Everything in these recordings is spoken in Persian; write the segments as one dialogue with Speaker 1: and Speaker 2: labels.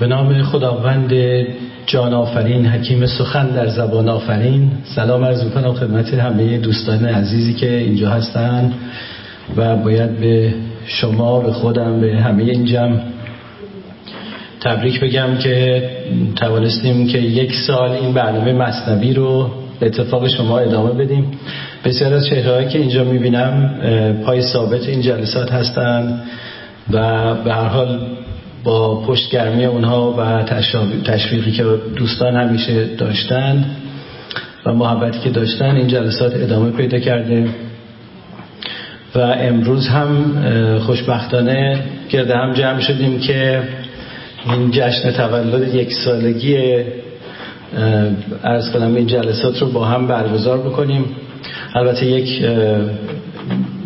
Speaker 1: به نام خداوند جان آفرین حکیم سخن در زبان آفرین. سلام عرض می‌کنم خدمت همه دوستان عزیزی که اینجا هستن و باید به شما به خودم به همه این جمع تبریک بگم که توانستیم که یک سال این برنامه مصنبی رو اتفاق شما ادامه بدیم. بسیار از چهرهایی که اینجا می‌بینم پای ثابت این جلسات هستند و به هر حال با پشتگرمی اونها و تشویقی که دوستان همیشه داشتند و محبتی که داشتن این جلسات ادامه پیدا کرده. و امروز هم خوشبختانه گرده هم جمع شدیم که این جشن تولد یک سالگی ارز کنم این جلسات رو با هم برگزار بکنیم. البته یک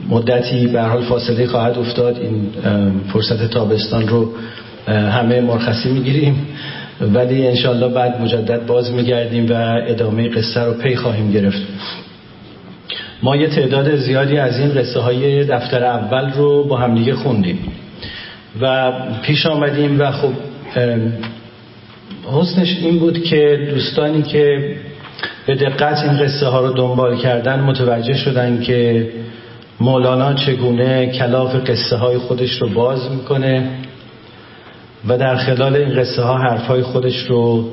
Speaker 1: مدتی به حال فاصله خواهد افتاد. این فرصت تابستان رو همه مرخصی می‌گیریم. ولی انشالله بعد مجدد باز میگردیم و ادامه قصه رو پی خواهیم گرفت. ما یه تعداد زیادی از این قصه های دفتر اول رو با همدیگه خوندیم و پیش آمدیم و خب حسنش این بود که دوستانی که به دقت این قصه ها رو دنبال کردن متوجه شدن که مولانا چگونه کلاف قصه های خودش رو باز می‌کنه. و در خلال این قصه ها حرف های خودش رو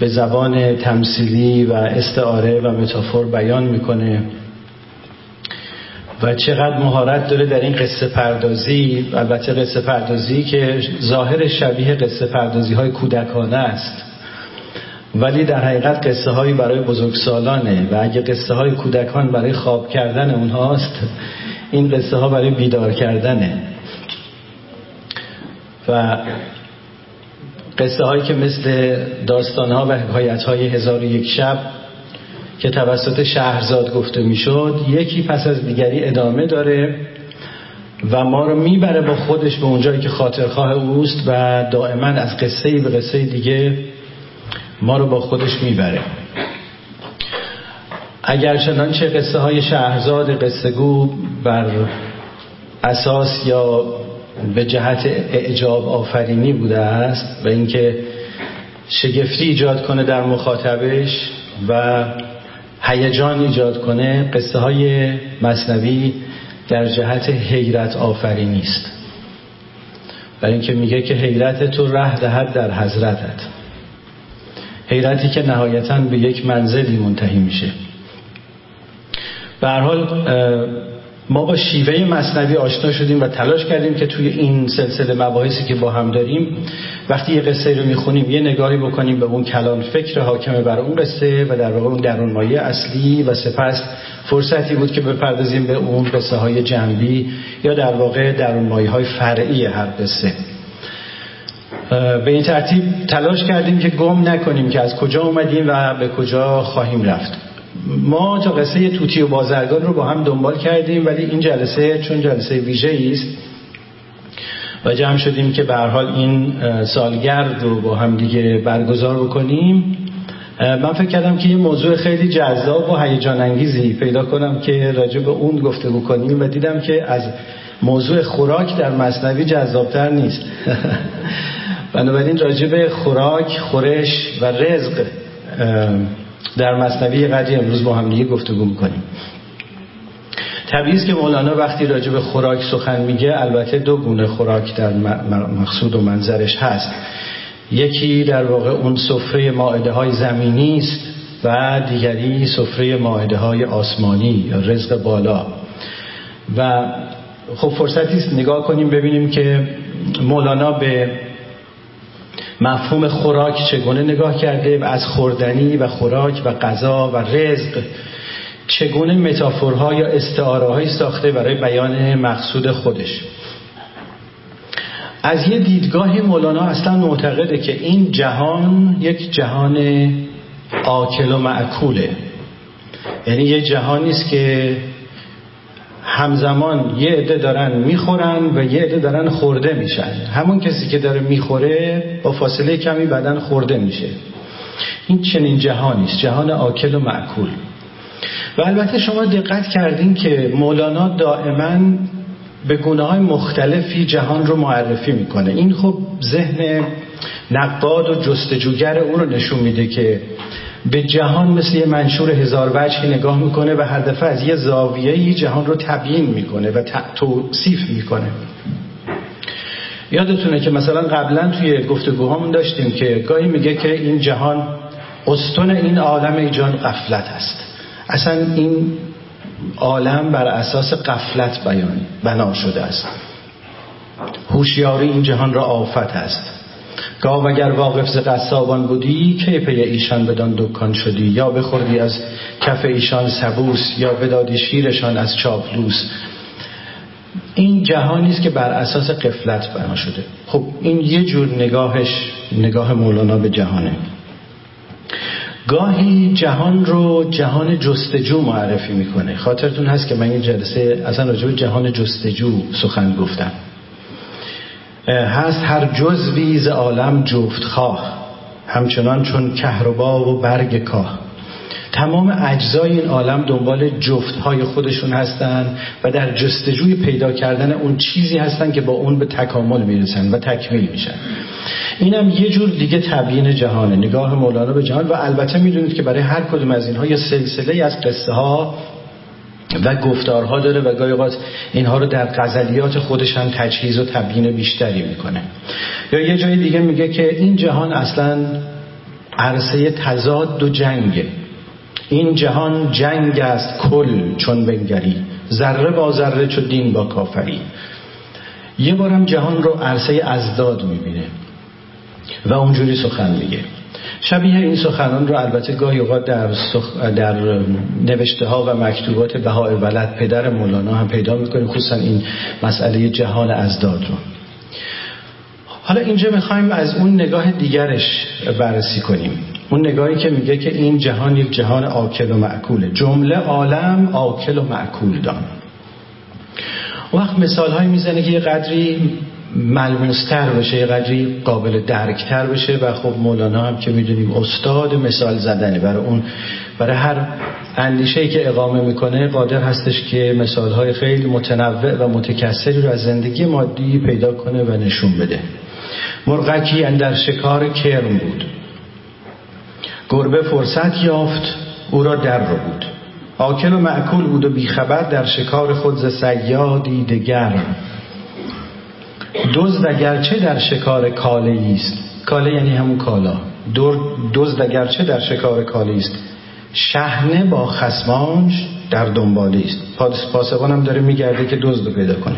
Speaker 1: به زبان تمثیلی و استعاره و متافور بیان می‌کنه. و چقدر مهارت داره در این قصه پردازی البته قصه پردازی که ظاهر شبیه قصه پردازی های کودکانه است. ولی در حقیقت قصه هایی برای بزرگسالانه و اگه قصه های کودکان برای خواب کردن اونهاست این قصه ها برای بیدار کردنه. و قصه هایی که مثل داستان ها و حکایت های هزار و یک شب که توسط شهرزاد گفته می‌شد یکی پس از دیگری ادامه داره و ما رو می‌بره با خودش به اونجایی که خاطرخواه اوست و دائما از قصه به قصه دیگه ما رو با خودش می‌بره. اگر چنانچه قصه های شهرزاد قصه گو بر اساس یا به جهت اعجاب آفرینی بوده است و اینکه شگفتی ایجاد کنه در مخاطبش و هیجان ایجاد کنه قصه های مصنوی در جهت حیرت آفرینی است. برای اینکه میگه که حیرت تو ره دهد در حضرتت. حیرتی که نهایتا به یک منزلی منتهی میشه. به حال ما با شیوه مصنوی آشنا شدیم و تلاش کردیم که توی این سلسله مباحثی که با هم داریم وقتی یه قصه رو می‌خونیم یه نگاهی بکنیم به اون کلام فکر حاکمه بر اون قصه و در واقع اون درون مایه اصلی و سپس فرصتی بود که بپردازیم به اون قصه های جنبی یا در واقع درون مایه های فرعی هر قصه. به این ترتیب تلاش کردیم که گم نکنیم که از کجا اومدیم و به کجا خواهیم رفت. ما تا قصه توتی و بازرگان رو با هم دنبال کردیم ولی این جلسه چون جلسه ویژه است و جمع شدیم که به حال این سالگرد رو با هم دیگه برگزار بکنیم. من فکر کردم که یه موضوع خیلی جذاب و هیجان انگیزی پیدا کنم که راجع به اون گفته بکنیم و دیدم که از موضوع خوراک در مصنوی جذابتر نیست. بنابراین راجع به خوراک خورش و رزق در مصنوی قدری امروز با هم دیگه گفتگو می‌کنیم. طبیعی که مولانا وقتی راجع به خوراک سخن میگه البته دو گونه خوراک در مقصود و منظرش هست. یکی در واقع اون سفره ماعده های زمینی است و دیگری سفره ماعده های آسمانی یا رزق بالا. و خب فرصتی است نگاه کنیم ببینیم که مولانا به مفهوم خوراک چگونه نگاه کرده و از خوردنی و خوراک و غذا و رزق چگونه متافورها یا استعاره ساخته برای بیان مقصود خودش. از یه دیدگاهی مولانا اصلا معتقده که این جهان یک جهان آکل و معکوله. یعنی یه جهانی است که همزمان یه عده دارن می‌خورن و یه عده دارن خورده میشن. همون کسی که داره می‌خوره با فاصله کمی بدن خورده میشه. این چنین جهانی است جهان آکل و معکول. و البته شما دقت کردین که مولانا دائما به گونه های مختلفی جهان رو معرفی می‌کنه. این خب ذهن نقاد و جستجوگر او رو نشون میده که به جهان مثل یه منشور هزار وجهی نگاه می‌کنه و هر دفعه از یه زاویه‌ای جهان رو تبیین می‌کنه و توصیف می‌کنه. یادتونه که مثلا قبلا توی گفتگوهامون داشتیم که گاهی میگه که این جهان استون این عالم ایجان قفلت است. اصلا این عالم بر اساس قفلت بیان بنا شده است. هوشیاری این جهان را آفت است. گاو اگر واقف ز قصابان بودی کی پی ایشان بدان دکان شدی؟ یا بخوردی از کف ایشان سبوس یا بدادی شیرشان از چاپلوس؟ این جهانی است که بر اساس قفلت بنا شده. خب این یه جور نگاهش نگاه مولانا به جهانه. گاهی جهان رو جهان جستجو معرفی می‌کنه. خاطرتون هست که من این جلسه اصلا راجع جهان جستجو سخن گفتم. هست هر جزوی ز عالم جفت خواه همچنان چون کهربا و برگ کاه. تمام اجزای این عالم دنبال جفت های خودشون هستن و در جستجوی پیدا کردن اون چیزی هستن که با اون به تکامل می‌رسن و تکمیل میشن. اینم یه جور دیگه تبیین جهانه. نگاه مولانا به جهان. و البته می‌دونید که برای هر کدوم از اینها یه سلسله از قصه ها و گفتارها داره و گاهی اوقات اینها رو در غزلیات خودش هم تجهیز و تبیین بیشتری می‌کنه. یا یه جای دیگه میگه که این جهان اصلا عرصه تضاد و جنگه. این جهان جنگ است کل چون بنگری. ذره با ذره چو دین با کافری. یه بارم جهان رو عرصه ازداد می‌بینه و اونجوری سخن میگه. شبیه این سخنان رو البته گاهی اوقات در, در نوشته ها و مکتوبات بهای ولد پدر مولانا هم پیدا می‌کنیم خصوصا این مسئله جهان ازداد رو. حالا اینجا می‌خوایم از اون نگاه دیگرش بررسی کنیم. اون نگاهی که میگه که این جهان یک جهان آکل و معکوله. جمله عالم آکل و معکول دان. وقت مثال های می‌زنه که یه قدری ملموستر بشه یه قدری قابل درکتر بشه و خب مولانا هم که می‌دونیم استاد مثال زدنه برای اون برای هر اندیشه که اقامه می‌کنه قادر هستش که مثال های خیلی متنوع و متکثری رو از زندگی مادی پیدا کنه و نشون بده. مرغکی اندر شکار کرم بود. گربه فرصت یافت او را در رو بود. آکل و معکول بود و بیخبر در شکار خود ز سیادی دگر. دزد اگرچه در شکار کاله است کاله یعنی همون کالا. دزد اگرچه در شکار کاله است شهنه با خسمانش در دنبالی است پاسبان هم داره میگرده که دزد رو پیدا کنه.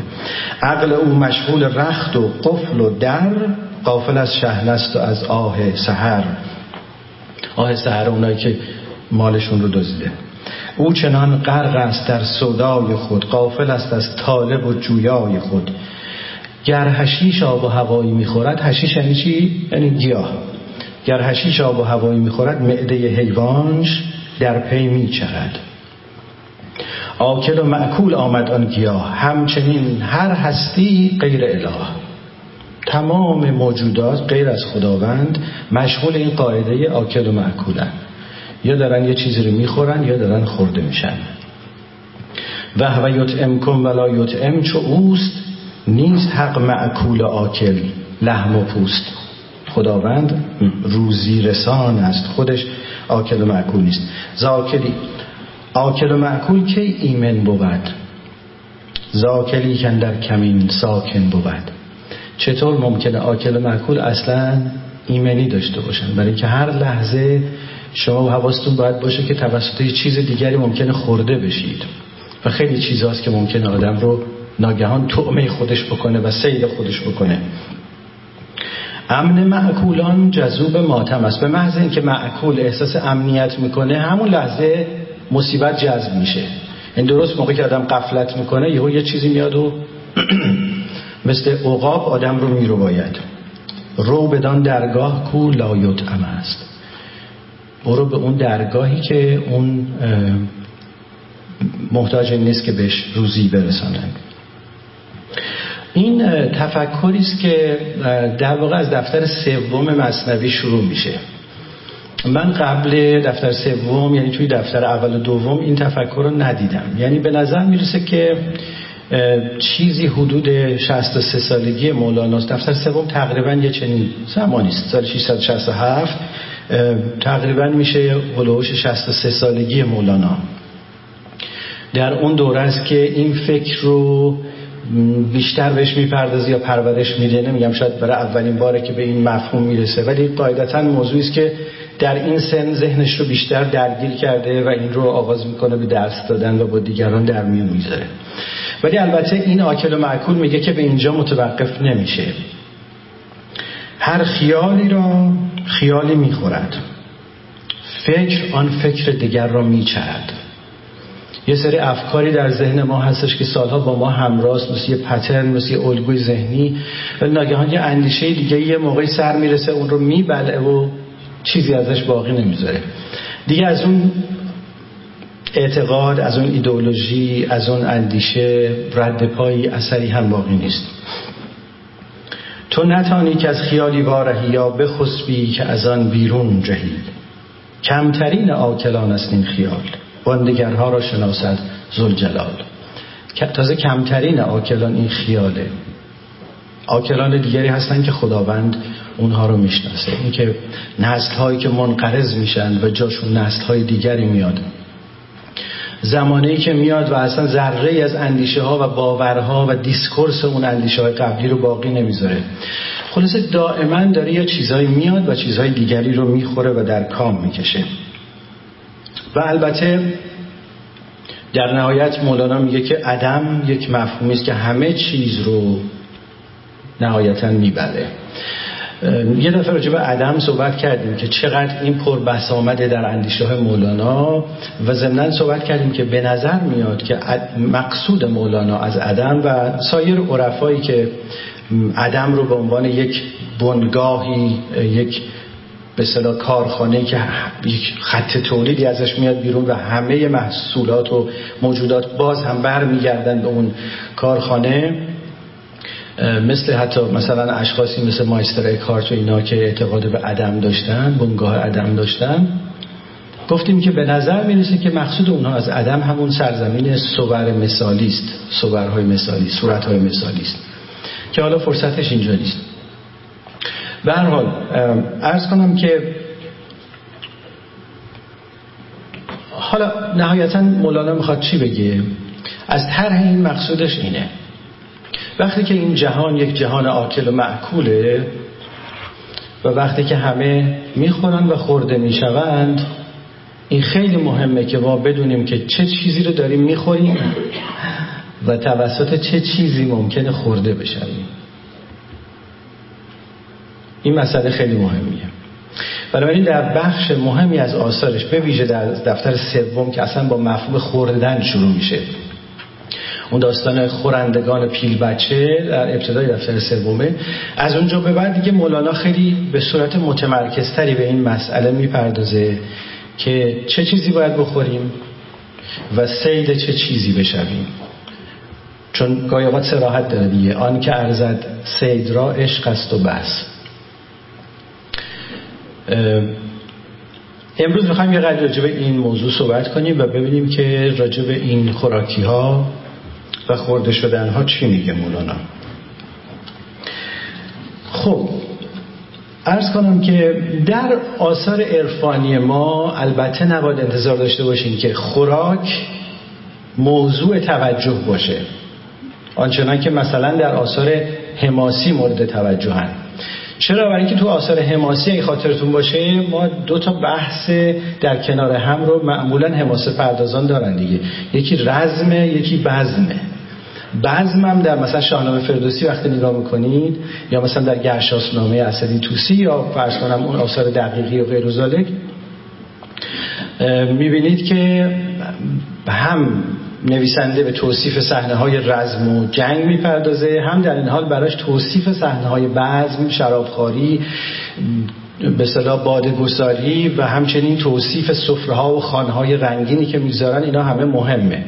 Speaker 1: عقل او مشغول رخت و قفل و در. قافل از شهنه است و از آه سحر. آه سحر اونایی که مالشون رو دزده او چنان غرق است در صدای خود. قافل است از طالب و جویای خود. گر حشیش آب و هوایی می‌خورد حشیش یعنی چی؟ یعنی گیاه. گر حشیش آب و هوایی می‌خورد معده حیوانش در پی میچرد. آکل و معکول آمد آن گیاه. همچنین هر هستی غیر اله. تمام موجودات غیر از خداوند مشغول این قاعده آکل و معکولن. یا دارن یه چیزی رو می‌خورن یا دارن خورده میشن. و و یطعم کن ولا یطعم چو اوست نیست حق معکول آکل لحم و پوست. خداوند روزی رسان است. خودش آکل و معکول نیست. زاکلی آکل و معکول که ایمن بود؟ زاکلی که در کمین ساکن بود. چطور ممکنه آکل و معکول اصلا ایمنی داشته باشن؟ برای اینکه هر لحظه شما حواستون باید باشه که توسط چیز دیگری ممکنه خورده بشید. و خیلی چیزاست که ممکنه آدم رو ناگهان تعمه خودش بکنه و سیر خودش بکنه. امن معکولان جذوب ماتم است. به محض اینکه معکول احساس امنیت می‌کنه همون لحظه مصیبت جذب میشه. این درست موقعی که آدم قفلت می‌کنه یهو یه چیزی میاد و مثل عقاب آدم رو میرو باید رو بدان درگاه کو لایوت ام است. برو به اون درگاهی که اون محتاج نیست که بهش روزی برسانند این تفکری است که در واقع از دفتر سوم مصنوی شروع میشه. من قبل دفتر سوم یعنی توی دفتر اول و دوم این تفکر رو ندیدم. یعنی به نظر می‌رسه که چیزی حدود 63 سالگی مولاناست دفتر سوم تقریبا یه چنین زمانی است. سال 667 تقریبا میشه هلوش 63 سالگی مولانا. در اون دوره است که این فکر رو بیشتر بهش می‌پردازه یا پرورش میده؟ نمیگم شاید برای اولین باره که به این مفهوم می‌رسه. ولی قاعدتا موضوعی است که در این سن ذهنش رو بیشتر درگیر کرده و این رو آغاز می‌کنه به درس دادن و با دیگران در میون می‌ذاره ولی البته این آکل و معکول میگه که به اینجا متوقف نمیشه. هر خیالی را خیالی می‌خورد. فکر آن فکر دیگر را میچرد. یه سری افکاری در ذهن ما هستش که سالها با ما همراست مثل یه پترن مثل یه الگوی ذهنی. و ناگهان یه اندیشه دیگه یه موقعی سر می‌رسه اون رو میبلعه و چیزی ازش باقی نمی‌ذاره. دیگه از اون اعتقاد از اون ایدئولوژی از اون اندیشه رد پایی اثری هم باقی نیست. تو نتانی که از خیالی وارهی یا بخسبی که از آن بیرون جهی. کمترین آکلان است این خیال. واندگرها را شناسد. زلجلال تازه کمترین آکلان این خیاله. آکلان دیگری هستن که خداوند اونها رو می‌شناسه. این که نسل هایی که منقرض میشن و جاشون نسل های دیگری میاد. زمانی که میاد و اصلا ذره از اندیشه ها و باورها و discourse اون اندیشه های قبلی رو باقی نمی‌ذاره. خلاصه دائما داره یه چیزهایی میاد و چیزهای دیگری رو می‌خوره و در کام می‌کشه. و البته در نهایت مولانا میگه که عدم یک مفهومی است که همه چیز رو نهایتا می‌بره یه دفعه راجع به عدم صحبت کردیم که چقدر این پر بس آمده در اندیشه مولانا و ضمنا صحبت کردیم که به نظر میاد که مقصود مولانا از عدم و سایر عرفایی که عدم رو به عنوان یک بنگاهی یک به صلاح کارخانه که یک خط تولیدی ازش میاد بیرون و همه محصولات و موجودات باز هم بر میگردن به اون کارخانه مثل حتی مثلا اشخاصی مثل مایستر اکارت و اینا که اعتقاد به عدم داشتن بنگاه عدم داشتن. گفتیم که به نظر می‌رسه که مقصود اونها از عدم همون سرزمین صور مثالی است صورهای مثالی صورتهای مثالی است. که حالا فرصتش اینجا نیست. به هر حال عرض کنم که حالا نهایتا مولانا می‌خواد چی بگه؟ از طرح این مقصودش اینه. وقتی که این جهان یک جهان آکل و معکوله و وقتی که همه می‌خورن و خورده می‌شوند این خیلی مهمه که ما بدونیم که چه چیزی رو داریم می‌خوریم و توسط چه چیزی ممکنه خورده بشویم. این مسئله خیلی مهمیه. بنابراین در بخش مهمی از آثارش به ویژه در دفتر سوم که اصلا با مفهوم خوردن شروع میشه. اون داستان خورندگان پیل بچه در ابتدای دفتر سومه. از اونجا به بعد دیگه مولانا خیلی به صورت متمرکزتری به این مسئله می‌پردازه که چه چیزی باید بخوریم و سید چه چیزی بشویم. چون گاهی اوقات سراحت داره دیگه. آن که ارزد سید را عشق است و بس. امروز می‌خوایم یه قدر راجع این موضوع صحبت کنیم و ببینیم که راجع این خوراکی ها و خورده شدن ها چی میگه مولانا. خب ارز کنم که در آثار عرفانی ما البته نباید انتظار داشته باشیم که خوراک موضوع توجه باشه آنچنان که مثلا در آثار حماسی مورد توجه هست چرا برای اینکه تو آثار حماسی ای خاطرتون باشه ما دو تا بحث در کنار هم رو معمولا حماسه پردازان دارن دیگه. یکی رزمه یکی بزمه. هم در مثلا شاهنامه فردوسی وقتی نگاه می‌کنید یا مثلا در گرشاسنامه اسدی توسی یا فرض کنم اون آثار دقیقی و غیر می‌بینید که هم نویسنده به توصیف صحنه های رزم و جنگ می‌پردازه. هم در این حال براش توصیف صحنه های بزم شرابخواری به صلاح بادگساری و همچنین توصیف سفره ها و خانه های رنگینی که می‌ذارن اینا همه مهمه.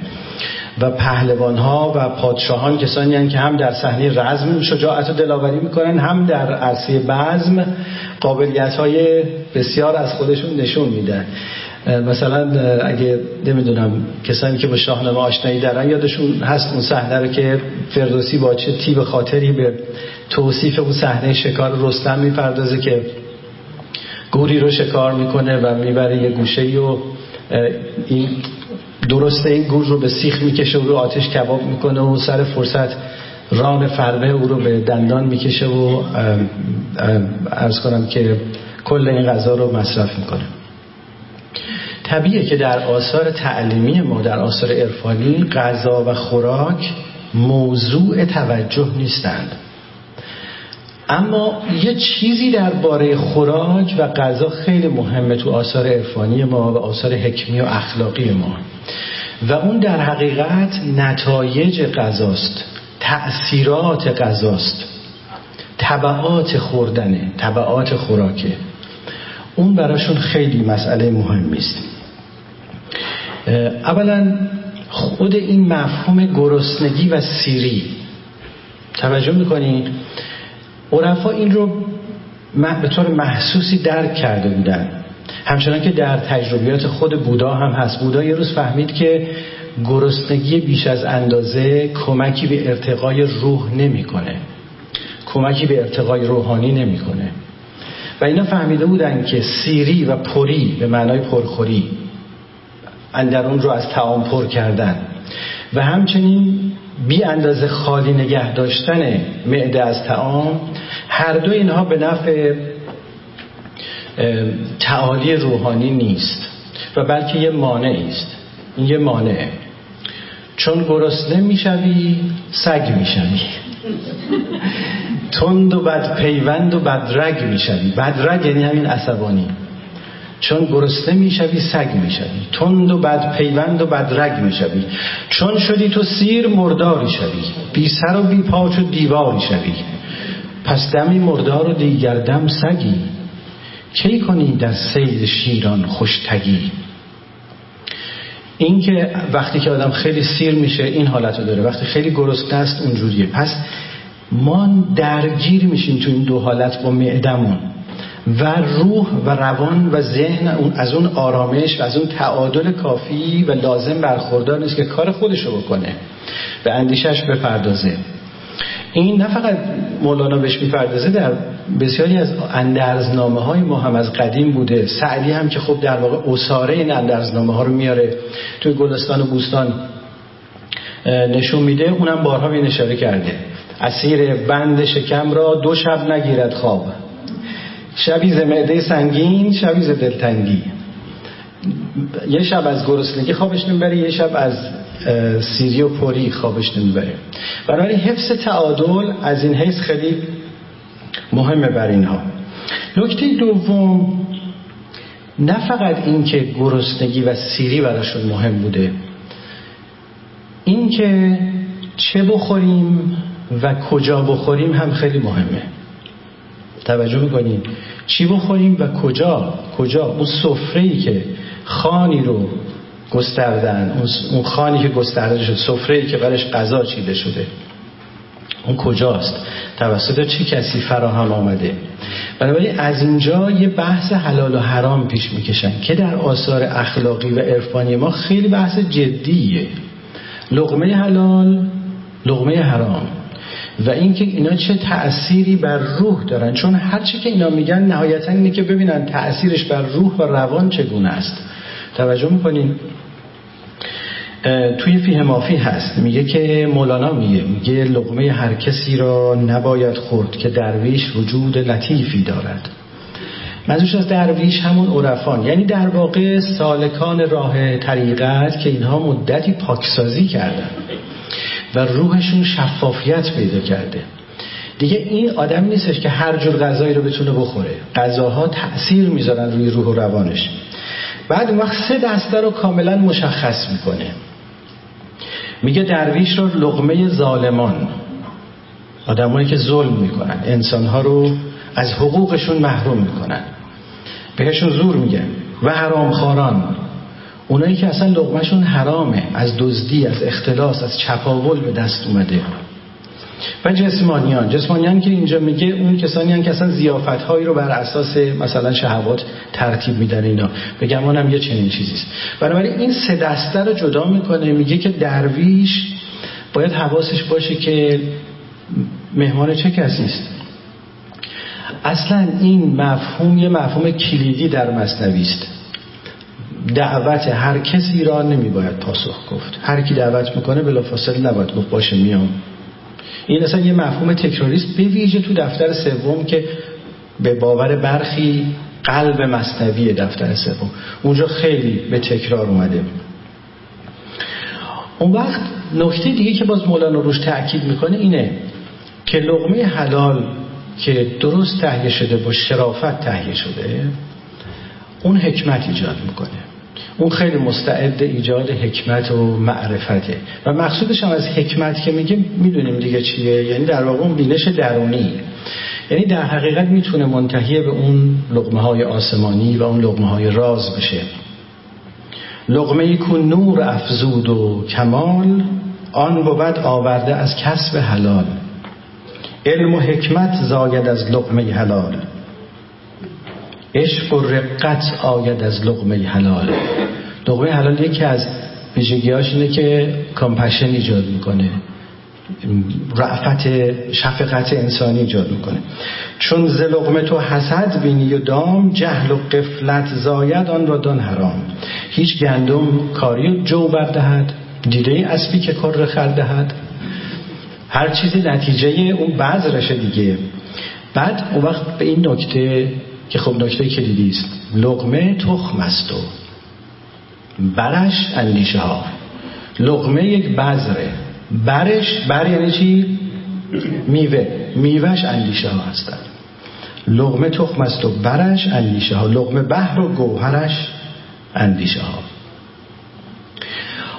Speaker 1: و پهلوان ها و پادشاهان کسانی هستند که هم در صحنه رزم شجاعت و دلاوری می‌کنن هم در عرصه بزم قابلیت های بسیار از خودشون نشون میدن. مثلا اگه نمی‌دونم کسانی که با شاهنامه آشنایی دارن یادشون هست اون صحنه رو که فردوسی با چه تیب خاطری به توصیف اون صحنه شکار رستم می‌پردازه که گوری رو شکار می‌کنه و می‌بره یه گوشه و این درسته این گور رو به سیخ می‌کشه و رو آتش کباب می‌کنه و سر فرصت ران فربه او رو به دندان می‌کشه و ارز کنم که کل این غذا رو مصرف می‌کنه. طبیعه که در آثار تعلیمی ما در آثار عرفانی غذا و خوراک موضوع توجه نیستند. اما یه چیزی درباره خوراک و غذا خیلی مهمه تو آثار عرفانی ما و آثار حکمی و اخلاقی ما. و اون در حقیقت نتایج غذاست تأثیرات غذاست. طبعات خوردنه طبعات خوراکه. اون براشون خیلی مسئله مهمی است. اولا خود این مفهوم گرسنگی و سیری. توجه می‌کنید؟ عرفا این رو به طور محسوسی درک کرده بودن. همچنان که در تجربیات خود بودا هم هست. بودا یه روز فهمید که گرسنگی بیش از اندازه کمکی به ارتقای روح نمی‌کنه. کمکی به ارتقای روحانی نمی‌کنه. و اینا فهمیده بودن که سیری و پری به معنای پرخوری اندرون رو از تعام پر کردن. و همچنین بی اندازه خالی نگه داشتن معده از تعام هر دو اینها به نفع تعالی روحانی نیست و بلکه یه مانعی است. این یه مانعه. چون گرسنه می‌شوی سگ می‌شوی. تند و بد پیوند و بدرگ می‌شوی. بدرگ یعنی همین عصبانی. چون گرسنه می‌شوی سگ می‌شوی. تند و بد پیوند و بدرگ می‌شوی. چون شدی تو سیر مرداری شوی. بی سر و بی پاچ و دیواری شوی. پس دمی مردار و دیگر دم سگی. کی کنی در سید شیران خوشتگی؟ این که وقتی که آدم خیلی سیر میشه این حالت رو داره. وقتی خیلی گرسنه است اونجوریه. پس ما درگیر میشیم تو این دو حالت با معدمون. و روح و روان و ذهن از اون آرامش و از اون تعادل کافی و لازم برخوردار نیست که کار خودش رو بکنه. به اندیشش بپردازه. این نه فقط مولانا بهش می‌پردازه در بسیاری از اندرزنامه های ما هم از قدیم بوده. سعدی هم که خب در واقع اصاره این اندرزنامه ها رو میاره توی گلستان و بوستان نشون میده. اونم بارها به اشاره کرده. اسیر بند شکم را دو شب نگیرد خواب. شبی ز معده سنگین شبی ز دلتنگی. یه شب از گرسنگی خوابش نمی‌بره یه شب از سیری و پوری خوابش نمی‌بره. برای حفظ تعادل از این حیث خیلی مهمه بر اینها. نکته دوم نه فقط این که گرسنگی و سیری براشون مهم بوده این که چه بخوریم و کجا بخوریم هم خیلی مهمه. توجه می‌کنیم چی بخوریم و کجا؟ کجا؟ اون سفره ای که خانی رو گستردن اون خانی که گسترده شد سفره ای که برش غذا چیده شده. اون کجاست؟ توسط چه کسی فراهم آمده؟ بنابراین از اینجا یه بحث حلال و حرام پیش می‌کشن که در آثار اخلاقی و عرفانی ما خیلی بحث جدیه. لغمه حلال لغمه حرام. و اینکه اینا چه تأثیری بر روح دارن. چون هرچی که اینا میگن نهایتا اینه که ببینن تأثیرش بر روح و روان چگونه است. توجه می‌کنین؟ توی فیه مافی هست. میگه که مولانا میگه میگه لقمه هر کسی را نباید خورد که درویش وجود لطیفی دارد. منظورش از درویش همون عرفان. یعنی در واقع سالکان راه طریقت که اینها مدتی پاکسازی کردن. و روحشون شفافیت پیدا کرده. دیگه این آدم نیستش که هر جور غذایی رو بتونه بخوره. غذاها تأثیر می‌ذارن روی روح و روانش. بعد وقت سه دسته رو کاملا مشخص می‌کنه. میگه درویش رو لغمه ظالمان. آدمایی که ظلم می‌کنن. انسانها رو از حقوقشون محروم می‌کنن. بهشون زور میگه و حرامخواران. اونایی که اصلا لغمشون حرامه از دزدی از اختلاس از چپاول به دست اومده. و جسمانیان جسمانیان که اینجا میگه اون کسانی هن که اصلا زیافت هایی رو بر اساس مثلا شهوات ترتیب میدن اینا. به گمان هم یه چنین چیزیست بنابراین این سه دسته رو جدا می‌کنه میگه که درویش باید حواسش باشه که مهمان چه کسی است اصلا این مفهوم یه مفهوم کلیدی در مصنوی است. دعوت هر کسی را نمی باید پاسخ گفت. هر کی دعوت می‌کنه بلافاصله نباید گفت باشه میام. این اصلا یه مفهوم تکراریست به ویژه تو دفتر سوم که به باور برخی قلب مصنوی دفتر سوم. اونجا خیلی به تکرار اومده. اون وقت نکته دیگه که باز مولانا روش تاکید می‌کنه اینه که لغمه حلال که درست تهیه شده با شرافت تهیه شده اون حکمت ایجاد می‌کنه. اون خیلی مستعد ایجاد حکمت و معرفته. و مقصودش هم از حکمت که میگه می‌دونیم دیگه چیه. یعنی در واقع اون بینش درونی. یعنی در حقیقت می‌تونه منتهی به اون لغمه های آسمانی و اون لغمه های راز بشه. لغمه ای که نور افزود و کمال آن بود آورده از کسب حلال. علم و حکمت زاید از لقمه حلال. عشق و رقت آید از لقمه حلال. لقمه حلال یکی از ویژگیاش اینه که کامپشن ایجاد می‌کنه. رعفت شفقت انسانی ایجاد می‌کنه. چون ز لقمه تو حسد بینی و دام جهل و قفلت زاید آن را دان حرام. هیچ گندم کاری جو بردهد دیده اسبی که کر خردهد هر چیزی نتیجه اون بذرشه دیگه. بعد اون وقت به این نکته که خب نکته کلیدی است. لقمه تخم است و برش اندیشه ها. لقمه یک بذره. برش بر یعنی چی؟ میوه. میوهش اندیشه ها هستن لقمه تخم است و برش اندیشه ها. لقمه بحر و گوهرش اندیشه ها.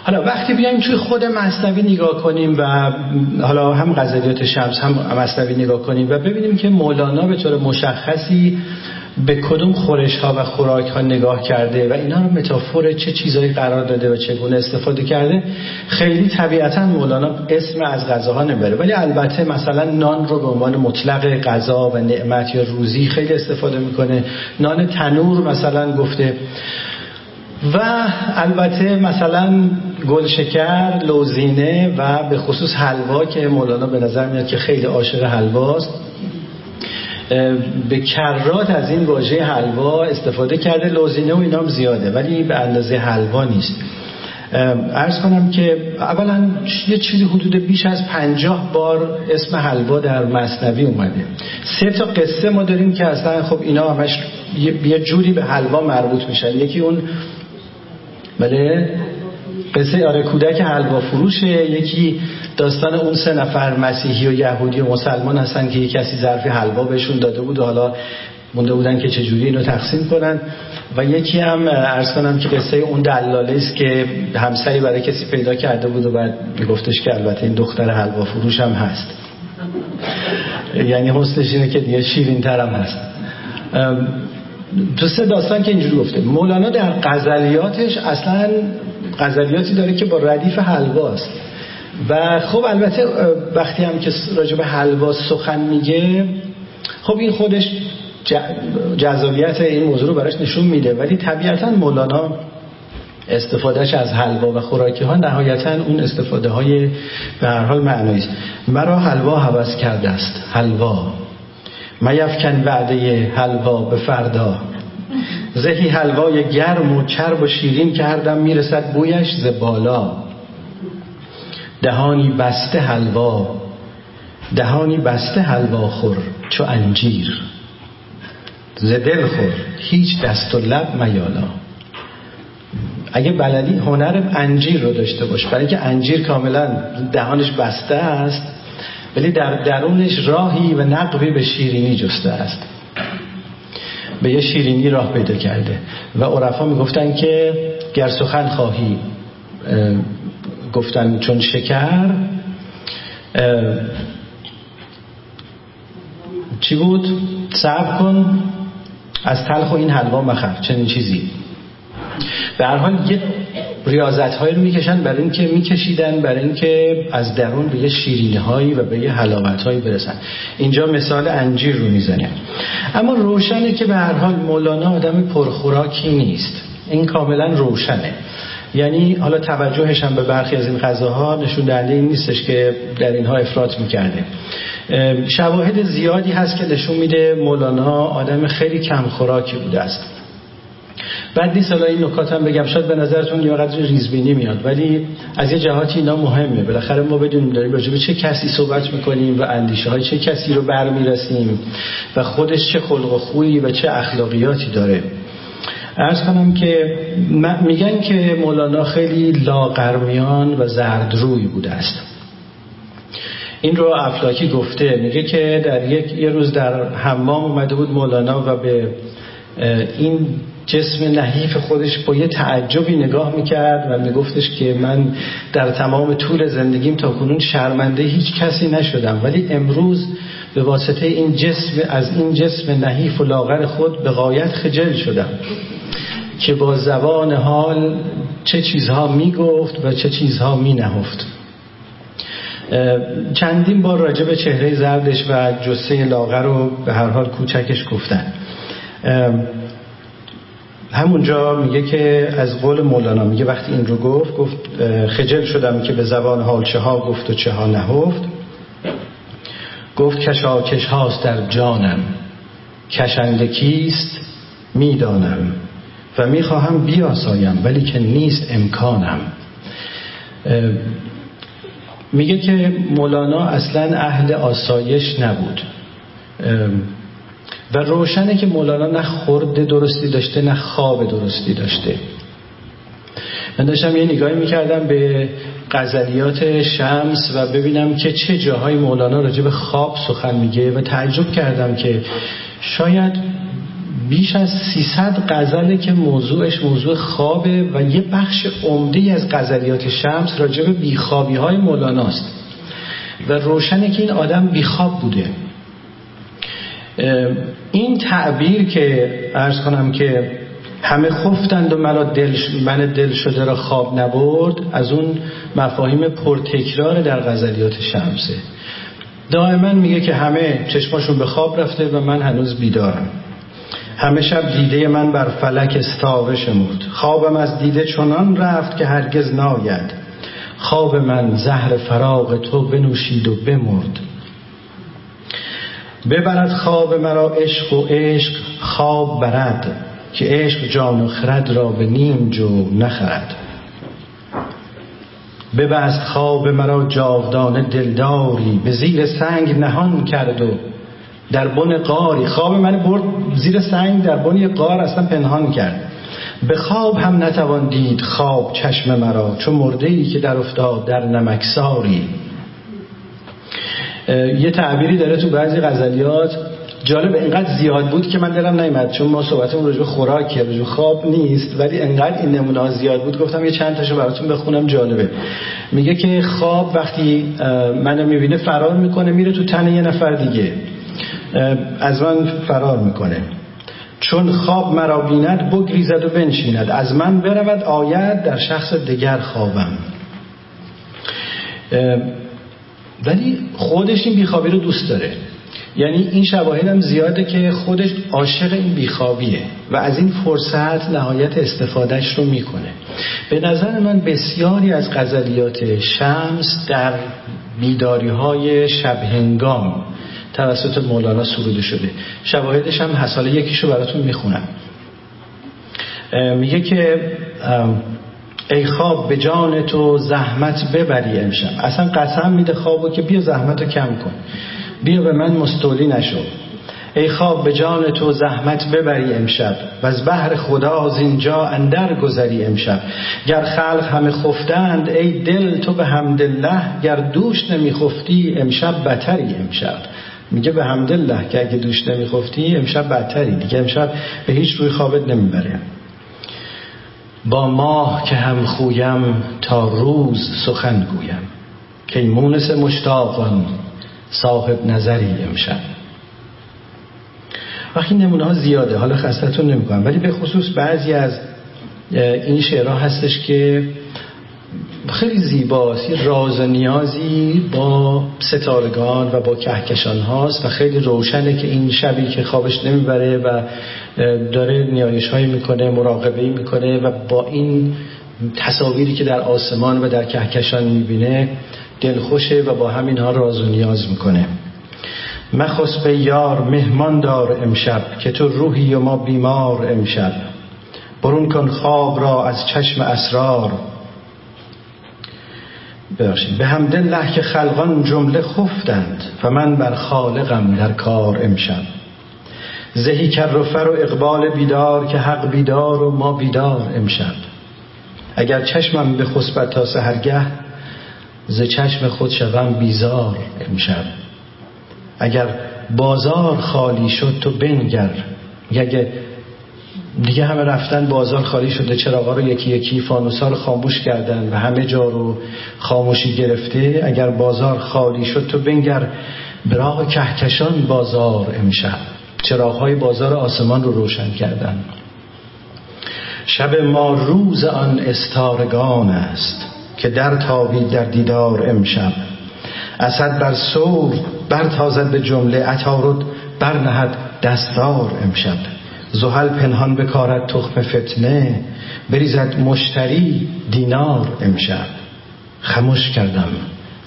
Speaker 1: حالا وقتی بیایم توی خود مصنوی نگاه کنیم و حالا هم غزلیات شمس هم مصنوی نگاه کنیم و ببینیم که مولانا به طور مشخصی به کدوم خورش ها و خوراک ها نگاه کرده و اینا رو متافور چه چیزایی قرار داده و چگونه استفاده کرده خیلی طبیعتا مولانا اسم از غذاها نمی‌بره. ولی البته مثلا نان رو به عنوان مطلق غذا و نعمت یا روزی خیلی استفاده می‌کنه. نان تنور مثلا گفته. و البته مثلا گلشکر لوزینه و به خصوص حلوا که مولانا به نظر میاد که خیلی عاشق حلواست. به کرات از این واژه حلوا استفاده کرده. لوزینه و اینام زیاده ولی به اندازه حلوا نیست. ارز کنم که اولا یه چیزی حدود بیش از پنجاه بار اسم حلوا در مصنوی اومده. سه تا قصه ما داریم که اصلا خب اینا همش یه جوری به حلوا مربوط میشن. یکی اون بله قصه آره کودک حلوا فروشه. یکی داستان اون سه نفر مسیحی و یهودی و مسلمان هستن که یه کسی ظرفی حلوا بهشون داده بود و حالا مونده بودن که چجوری اینو تقسیم کنن. و یکی هم ارز کنم که قصه اون دلاله است که همسری برای کسی پیدا کرده بود و بعد میگفتش که البته این دختر حلوا فروش هم هست. یعنی حسنش اینه که دیگه شیرین ترم هست. تو سه داستان که اینجوری گفته. مولانا در غزلیاتش اصلا غزلیاتی داره که با ردیف حلواست و خب البته وقتی هم که راجع به حلوا سخن میگه خب این خودش جذابیت این موضوع رو براش نشون میده. ولی طبیعتا مولانا استفادهش از حلوا و خوراکی ها نهایتا اون استفاده های به هر حال معنایی است. مرا حلوا هوس کرده است. حلوا. میفکن وعده حلوا به فردا. زهی حلوای گرم و چرب و شیرین کردم می‌رسد بویش ز بالا. دهانی بسته حلوا دهانی بسته حلوا خور چو انجیر. ز دل خور هیچ دست و لب میالا. اگه بلدی هنر انجیر رو داشته باش برای اینکه انجیر کاملا دهانش بسته است ولی در درونش راهی و نقبی به شیرینی جسته است. به یه شیرینی راه پیدا کرده. و عرفا می‌گفتن که گر سخن خواهی گفتن چون شکر چی بود؟ صبر کن از تلخ و این حلوا مخر چنین چیزی. به هر حال یه ریاضت هایی رو می‌کشن برای اینکه میکشیدن برای اینکه از درون به یه شیرینی هایی و به یه حلاوت هایی برسن. اینجا مثال انجیر رو می‌زنه. اما روشنه که به هر حال مولانا آدم پرخوراکی نیست. این کاملا روشنه. یعنی حالا توجهش هم به برخی از این غذاها نشون دهنده این نیستش که در اینها افراط می‌کرده. شواهد زیادی هست که نشون میده مولانا آدم خیلی کم خوراکی بوده است. بعد نیست حالا این نکات هم بگم. شاید به نظرتون یا قدر ریزبینی میاد ولی از یه جهاتی اینا مهمه. بالاخره ما بدونیم داریم راجع به چه کسی صحبت می‌کنیم و اندیشه های چه کسی رو برمیرسیم و خودش چه خلق و خویی و چه اخلاقیاتی داره. ارز کنم که میگن که مولانا خیلی لاغرمیان و زردروی بوده است. این رو افلاکی گفته میگه که در یک یه روز در حمام اومده بود مولانا و به این جسم نحیف خودش با یه تعجبی نگاه می‌کرد و میگفتش که من در تمام طول زندگیم تا کنون شرمنده هیچ کسی نشدم. ولی امروز به واسطه این جسم از این جسم نحیف و لاغر خود به غایت خجل شدم که با زبان حال چه چیزها می‌گفت و چه چیزها می نهفت چندین بار راجع به چهره زردش و جسه لاغر رو به هر حال کوچکش گفتن. همونجا میگه که از قول مولانا میگه وقتی این رو گفت گفت خجل شدم که به زبان حال چه ها گفت و چه ها نهفت. گفت کشاکش هاست در جانم. کشنده کیست؟ می‌دانم و می‌خواهم بیاسایم ولی که نیست امکانم. میگه که مولانا اصلا اهل آسایش نبود. و روشنه که مولانا نه خورد درستی داشته نه خواب درستی داشته. من داشتم یه نگاهی می‌کردم به غزلیات شمس و ببینم که چه جاهای مولانا راجع به خواب سخن میگه و تعجب کردم که شاید بیش از 300 غزله که موضوعش موضوع خوابه و یه بخش عمده از غزلیات شمس راجع به بیخوابی های مولاناست و روشنه که این آدم بیخواب بوده. این تعبیر که ارز کنم که همه خفتند و مرا دل من دل شده را خواب نبرد از اون مفاهیم پرتکرار در غزلیات شمسه. دائما میگه که همه چشماشون به خواب رفته و من هنوز بیدارم. همه شب دیده من بر فلک استاوه شمرد خوابم از دیده چنان رفت که هرگز ناید. خواب من زهر فراغ تو بنوشید و بمرد. ببرد خواب مرا عشق و عشق خواب برد. که عشق جان و خرد را به نیم جو نخرد. ببست خواب مرا جاودانه دلداری به زیر سنگ نهان کرد و در بن قاری خواب من برد زیر سنگ در بن قار اصلا پنهان کرد. به خواب هم نتوان دید خواب چشم مرا چون مرده ای که در افتاد در نمکساری یه تعبیری داره تو بعضی غزلیات. جالب اینقدر زیاد بود که من دلم نیمد چون ما صحبتمون راجع خوراکه راجع خواب نیست ولی انقدر این نمونه زیاد بود گفتم یه چند تاشو براتون بخونم جالبه. میگه که خواب وقتی منو می‌بینه فرار می‌کنه میره تو تن یه نفر دیگه. از من فرار می‌کنه. چون خواب مرا بیند بگریزد و بنشیند. از من برود آید در شخص دیگر خوابم. ولی خودش این بیخوابی رو دوست داره. یعنی این شواهد هم زیاده که خودش عاشق این بیخوابیه و از این فرصت نهایت استفادهش رو می‌کنه. به نظر من بسیاری از غزلیات شمس در بیداری های شبهنگام توسط مولانا سروده شده. شواهدش هم حساله یکیشو براتون می‌خونم. میگه که ای خواب به جان تو زحمت ببری امشب. اصلا قسم میده خوابو که بیا زحمت رو کم کن. بیا به من مستولی نشو. ای خواب به جان تو زحمت ببری امشب و از بحر خدا از اینجا اندر گذری امشب. گر خلق همه خفتند ای دل تو به حمدالله گر دوش نمیخفتی امشب بتری امشب. میگه به حمدالله که اگه دوش نمیخفتی امشب بدتری دیگه امشب به هیچ روی خوابت نمی‌بره با ماه که هم خویم تا روز سخن گویم. که مونس مشتاقان صاحب نظری امشب. وقتی نمونه ها زیاده حالا خستتون نمی‌کنم. ولی به خصوص بعضی از این شعرها هستش که خیلی زیباست یه راز نیازی با ستارگان و با کهکشان هاست و خیلی روشنه که این شبی که خوابش نمی‌بره و داره نیایش هایی می‌کنه مراقبه می‌کنه و با این تصاویری که در آسمان و در کهکشان می‌بینه دلخوشه و با همین ها راز و نیاز می‌کنه. مخص به یار مهمان دار امشب که تو روحی و ما بیمار امشب. برون کن خواب را از چشم اسرار. ببخشید. به الله که خلقان جمله خفتند و من بر خالقم در کار امشب. زهی کر و فر و اقبال بیدار که حق بیدار و ما بیدار امشب. اگر چشمم به خسبت تا سهرگه ز چشم خود شوم بیزار امشب. اگر بازار خالی شد تو بنگر. اگه دیگه همه رفتن بازار خالی شده چراغا رو یکی یکی فانوسا رو خاموش کردن و همه جا رو خاموشی گرفته. اگر بازار خالی شد تو بنگر. براغ کهکشان بازار امشب. چراغهای بازار آسمان رو روشن کردن. شب ما روز آن استارگان است. که در تابید در دیدار امشب. اسد بر سور برتازد به جمله عطارد برنهد دستار امشب. زحل پنهان بکارد تخم فتنه بریزد مشتری دینار امشب. خموش کردم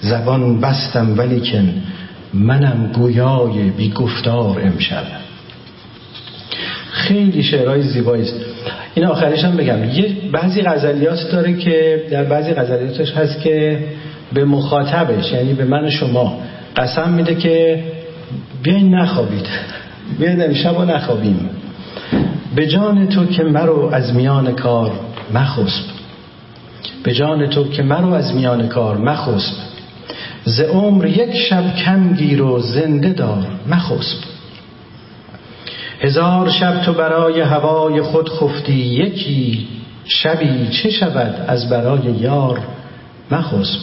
Speaker 1: زبان بستم ولیکن منم گویای بی گفتار امشب. خیلی شعرهای زیبایی است این آخرش هم بگم. یه بعضی غزلیات داره که در بعضی غزلیاتش هست که به مخاطبش یعنی به من شما قسم میده که بیاین نخوابید. بیاین امشب و نخوابیم. به جان تو که مرو از میان کار مخسب. به جان تو که مرو از میان کار مخسب. ز عمر یک شب کم گیر و زنده دار مخسب. هزار شب تو برای هوای خود خفتی یکی شبی چه شود از برای یار مخسب؟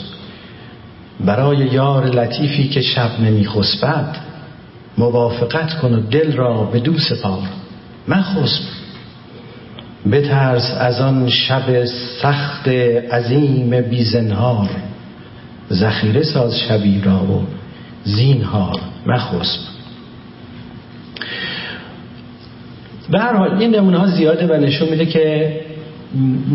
Speaker 1: برای یار لطیفی که شب نمی خسبد موافقت کن و دل را به دو سپار مخسب. بترس از آن شب سخت عظیم بیزنهار ذخیره ساز شبی را و زینهار مخسب. به هر حال این نمونه ها زیاده و نشون میده که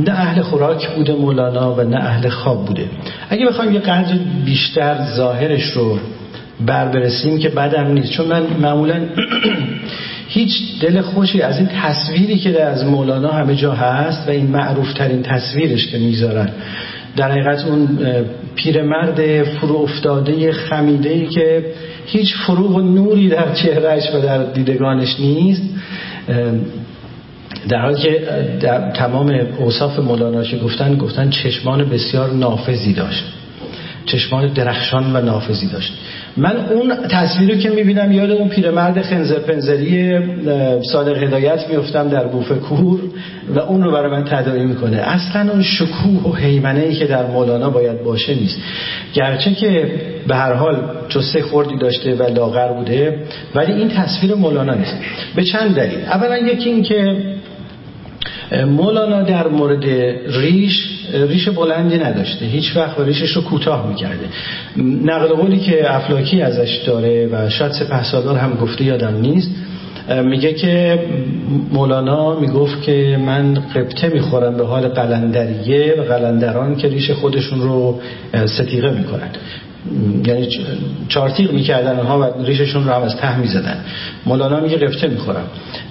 Speaker 1: نه اهل خوراک بوده مولانا و نه اهل خواب بوده. اگه بخوایم یه قدر بیشتر ظاهرش رو بر برسیم که بعدم نیست. چون من معمولا هیچ دل خوشی از این تصویری که از مولانا همه جا هست و این معروف ترین تصویرش که می‌ذارن در حقیقت اون پیرمرد فرو افتاده خمیده ای که هیچ فروغ و نوری در چهرهش و در دیدگانش نیست. در حالی که در تمام اوصاف مولانا گفتن گفتن چشمان بسیار نافذی داشت. چشمان درخشان و نافذی داشت. من اون تصویر رو که می‌بینم یاد اون پیرمرد خنزر پنزری صادق هدایت میفتم در بوف کور و اون رو برای من تداعی می‌کنه. اصلا اون شکوه و حیمنه ای که در مولانا باید باشه نیست. گرچه که به هر حال جسه خوردی داشته و لاغر بوده ولی این تصویر مولانا نیست. به چند دلیل. اولا یکی این که مولانا در مورد ریش ریش بلندی نداشته. هیچ وقت ریشش رو کوتاه می‌کرده. نقل قولی که افلاکی ازش داره و شاید سپه سالار هم گفته یادم نیست میگه که مولانا می‌گفت که من قبطه می‌خورم به حال قلندریه و قلندران که ریش خودشون رو ستیقه می‌کنن یعنی چارتیق می‌کردن اونها و ریششون رو هم از ته می‌زدن. مولانا میگه قفته می‌خورم.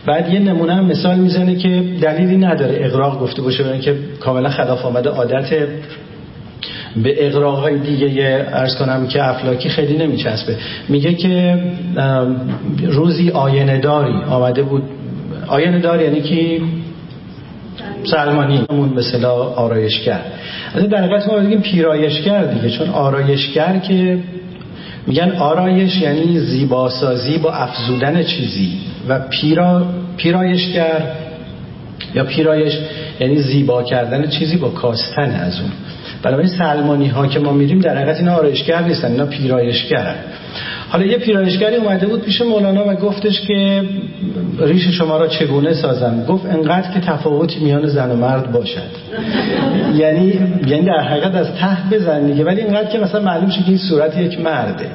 Speaker 1: بعد یه نمونه هم مثال می‌زنه که دلیلی نداره اقراق گفته باشه برای که کاملا خلاف آمده. عادت به اقراق های دیگه ارز کنم که افلاکی خیلی نمیچسبه. میگه که روزی آینه داری آمده بود. آینه داری یعنی که سلمانی همون مثلا آرایشگر. از در حقیقت ما بگیم پیرایشگر دیگه چون آرایشگر که میگن آرایش یعنی زیباسازی با افزودن چیزی و پیرا پیرایشگر یا پیرایش یعنی زیبا کردن چیزی با کاستن از اون. بنابراین سلمانی ها که ما میریم در حقیقت اینا آرایشگر نیستن اینا پیرایشگرن. حالا یه پیرایشگری اومده بود پیش مولانا و گفتش که ریش شما را چگونه سازم؟ گفت انقدر که تفاوتی میان زن و مرد باشد. یعنی یعنی در حقیقت از ته بزن دیگه. ولی اینقدر که مثلا معلوم شه که این صورت یک مرده.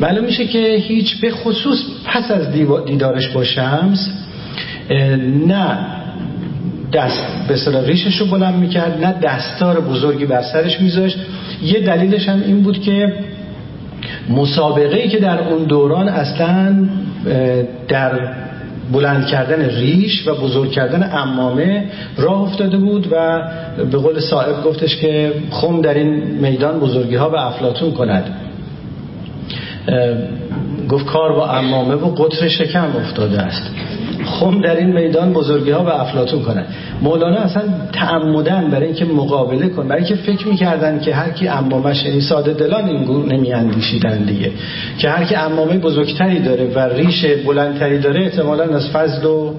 Speaker 1: معلوم میشه که هیچ به خصوص پس از دیدارش با شمس نه دست به صلاح ریشش رو بلند می‌کرد نه دستار بزرگی بر سرش میذاشت. یه دلیلش هم این بود که مسابقه که در اون دوران اصلا در بلند کردن ریش و بزرگ کردن امامه راه افتاده بود و به قول صاحب گفتش که خم در این میدان بزرگی ها به افلاتون کند گفت کار با امامه و قطر شکم افتاده است. خم در این میدان بزرگی ها به افلاتون کنن. مولانا اصلا تعمدن برای اینکه مقابله کن برای اینکه فکر می‌کردن که هر کی امامش یعنی ساده دلان این گور نمی اندیشیدن دیگه. که هر کی امامه بزرگتری داره و ریش بلندتری داره احتمالا از فضل و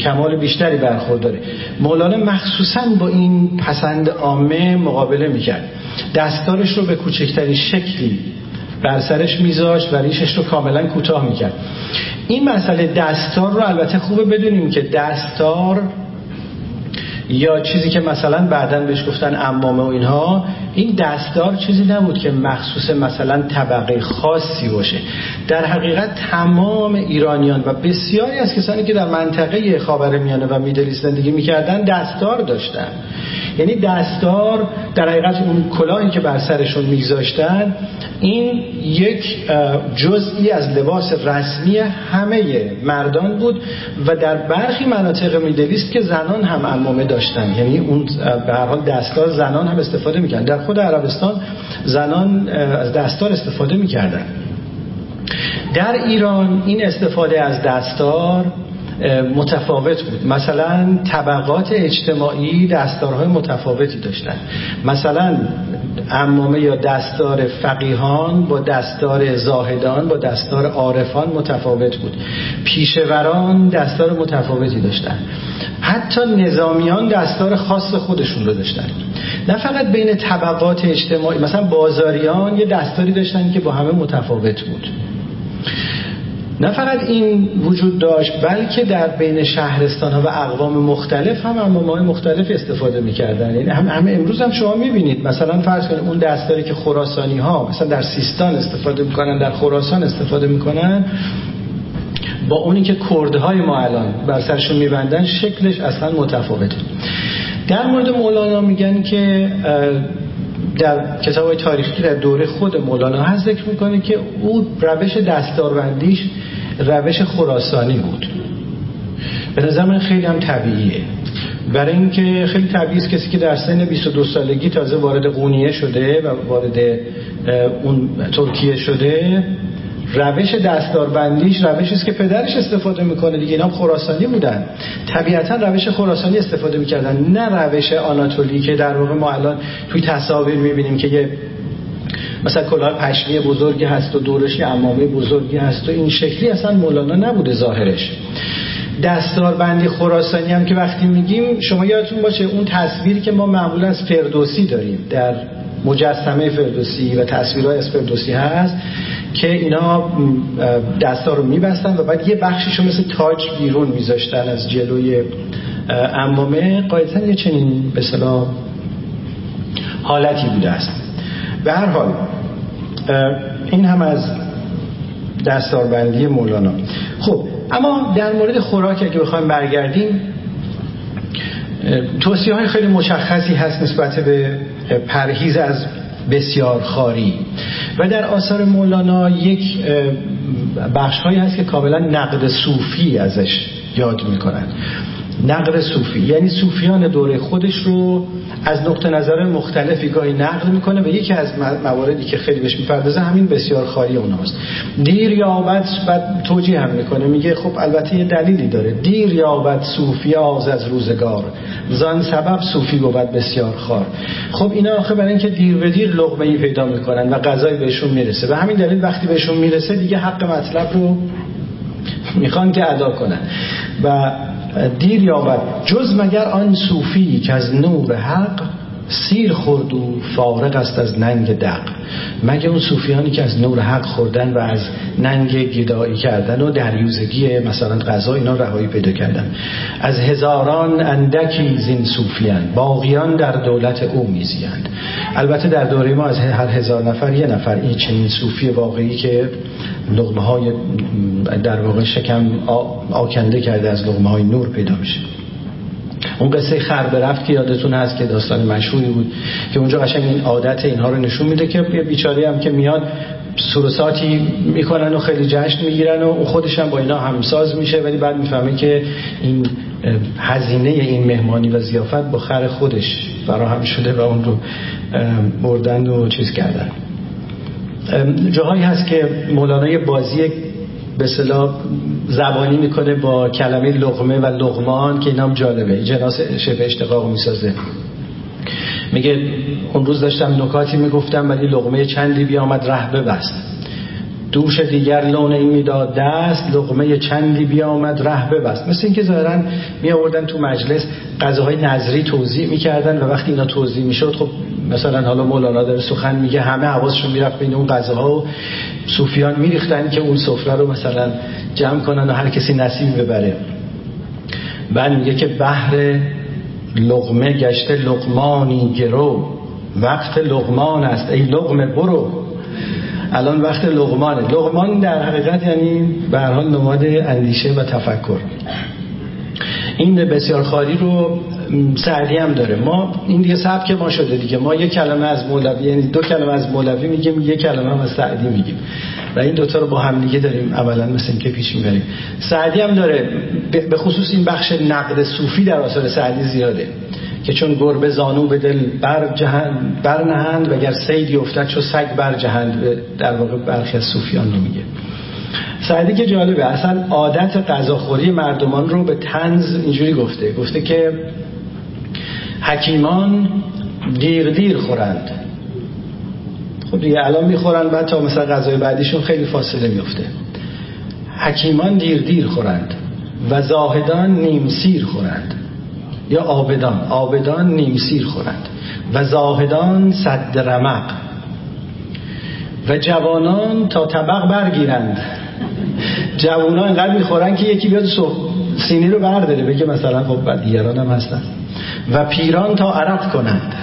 Speaker 1: کمال بیشتری برخورداره مولانا مخصوصا با این پسند عامه مقابله می‌کرد. دستارش رو به کوچکترین شکلی بر سرش میذاشت و ریشش رو کاملا کوتاه می‌کرد. این مسئله دستار رو البته خوبه بدونیم که دستار یا چیزی که مثلا بعدا بهش گفتن امامه و اینها این دستار چیزی نبود که مخصوص مثلا طبقه خاصی باشه. در حقیقت تمام ایرانیان و بسیاری از کسانی که در منطقه خاورمیانه و میدلی زندگی می‌کردن دستار داشتن. یعنی دستار در حقیقت اون کلاهی که بر سرشون میگذاشتن این یک جزئی از لباس رسمی همه مردان بود و در برخی مناطق میدلیست که زنان هم امامه داشتن. یعنی اون به هر حال دستار زنان هم استفاده می‌کردن. در خود عربستان زنان از دستار استفاده می‌کردن. در ایران این استفاده از دستار متفاوت بود. مثلا طبقات اجتماعی دستارهای متفاوتی داشتن. مثلا امامه یا دستار فقیهان با دستار زاهدان با دستار عارفان متفاوت بود. پیشوران دستار متفاوتی داشتن. حتی نظامیان دستار خاص خودشون رو داشتن. نه فقط بین طبقات اجتماعی مثلا بازاریان یه دستاری داشتن که با همه متفاوت بود. نه فقط این وجود داشت بلکه در بین شهرستان ها و اقوام مختلف هم امامه مختلف استفاده می‌کردن. یعنی هم همه امروز هم شما می‌بینید. مثلا فرض کنید اون دستاری که خراسانی ها مثلا در سیستان استفاده می‌کنن در خراسان استفاده می‌کنن با اونی که های ما الان بر سرشون میبندن شکلش اصلا متفاوته. در مورد مولانا میگن که در کتاب های تاریخی در دوره خود مولانا هست ذکر می‌کنه که او روش دستاروندیش روش خراسانی بود. به نظر من خیلی هم طبیعیه. برای اینکه خیلی طبیعی است کسی که در سن 22 سالگی تازه وارد قونیه شده و وارد اون ترکیه شده روش دستاربندیش روشی است که پدرش استفاده می‌کنه دیگه اینا خراسانی بودن. طبیعتا روش خراسانی استفاده می‌کردن نه روش آناتولی که در واقع ما الان توی تصاویر می‌بینیم که یه مثلا کلاه پشمی بزرگی هست و دورش امامه بزرگی هست و این شکلی اصلا مولانا نبوده ظاهرش. دستاربندی خراسانی هم که وقتی میگیم شما یادتون باشه اون تصویری که ما معمولا از فردوسی داریم در مجسمه فردوسی و تصویرهای از فردوسی هست که اینا دستا رو میبستن و بعد یه بخشش رو مثل تاج بیرون میذاشتن از جلوی امامه. قایدتا یه چنین به حالتی بوده است. به هر حال این هم از دستاربندی مولانا. خب اما در مورد خوراک اگه بخوایم برگردیم توصیه های خیلی مشخصی هست نسبت به پرهیز از بسیار خاری. و در آثار مولانا یک بخش هایی هست که کاملا نقد صوفی ازش یاد می‌کنن. نقد صوفی. یعنی صوفیان دوره خودش رو از نقطه نظر مختلفی گاهی نقد می‌کنه و یکی از مواردی که خیلی بهش می‌پردازه همین بسیار خاری اوناست. دیر یابد بعد توجیه هم می‌کنه میگه خب البته یه دلیلی داره. دیر یابد صوفی آز از روزگار. زان سبب صوفی بود بسیار خار. خب اینا آخه برای اینکه دیر به دیر لقمه ای پیدا می‌کنن و غذای بهشون می‌رسه. و همین دلیل وقتی بهشون می‌رسه دیگه حق مطلب رو می‌خوان که ادا کنن. و دیر یابد. جز مگر آن صوفی که از نور حق سیر خورد و فارغ است از ننگ دق. مگه اون صوفیانی که از نور حق خوردن و از ننگ گدایی کردن و دریوزگی مثلا غذا اینا رهایی پیدا کردن؟ از هزاران اندکی زین صوفیان باقیان در دولت او میزیند. البته در دوره ما از هر هزار نفر یه نفر این چنین صوفی واقعی که لغمه های در واقع شکم آکنده کرده از لغمه های نور پیدا میشه. اون قصه خر رفت که یادتون هست که داستان مشهوری بود که اونجا قشنگ این عادت اینها رو نشون میده که یه بیچاره هم که میاد سروساتی می‌کنن و خیلی جشن می‌گیرن و اون خودش هم با اینا همساز میشه ولی بعد می‌فهمه که این هزینه این مهمانی و زیافت با خر خودش فراهم شده و اون رو بردن و چیز کردن. جاهایی هست که مولانا بازی به صلاح زبانی می‌کنه با کلمه لغمه و لغمان که اینام جالبه. جناس شبه اشتقاق می‌سازه. میگه اون روز داشتم نکاتی می‌گفتم ولی لغمه چندی بیامد ره ببست. دوش دیگر لونه این می‌داد دست لغمه چندی بیامد ره ببست. مثل اینکه ظاهرا می آوردن تو مجلس غذاهای نظری توضیح می‌کردن و وقتی اینا توضیح می‌شد خب مثلا حالا مولانا داره سخن میگه همه حواسشون می‌رفت بین اون غذاها و صوفیان میریختن که اون سفره رو مثلا جمع کنن و هر کسی نصیب ببره. بعد میگه که بحر لغمه گشته لغمانی گرو. وقت لغمان است. ای لغمه برو. الان وقت لغمانه لغمان در حقیقت یعنی به نماد اندیشه و تفکر. این بسیار خاری رو سعدی هم داره. ما این دیگه سبک ما شده دیگه. ما یک کلمه از مولوی یعنی دو کلمه از مولوی میگیم یک کلمه هم از سعدی میگیم. و این دوتا رو با هم دیگه داریم اولا مثل که پیش می‌بریم. سعدی هم داره به خصوص این بخش نقد صوفی در آثار سعدی زیاده. که چون گربه زانو به دل بر جهند برنهند و اگر سیدی افتد چو سگ بر جهند در واقع برخی از صوفیان رو میگه. سعدی که جالبه اصلا عادت غذاخوری مردمان رو به تنز اینجوری گفته. گفته که حکیمان دیر دیر خورند. خب دیگه الان می‌خورن بعد تا مثلا غذای بعدیشون خیلی فاصله میفته. حکیمان دیر دیر خورند و زاهدان نیم سیر خورند. یا آبدان آبدان نیم سیر خورند و زاهدان صد رمق. و جوانان تا طبق برگیرند. جوانان اینقدر می‌خورن که یکی بیاد سینی رو برداره بگه مثلا خب دیگران هم هستن. و پیران تا عرق کنند.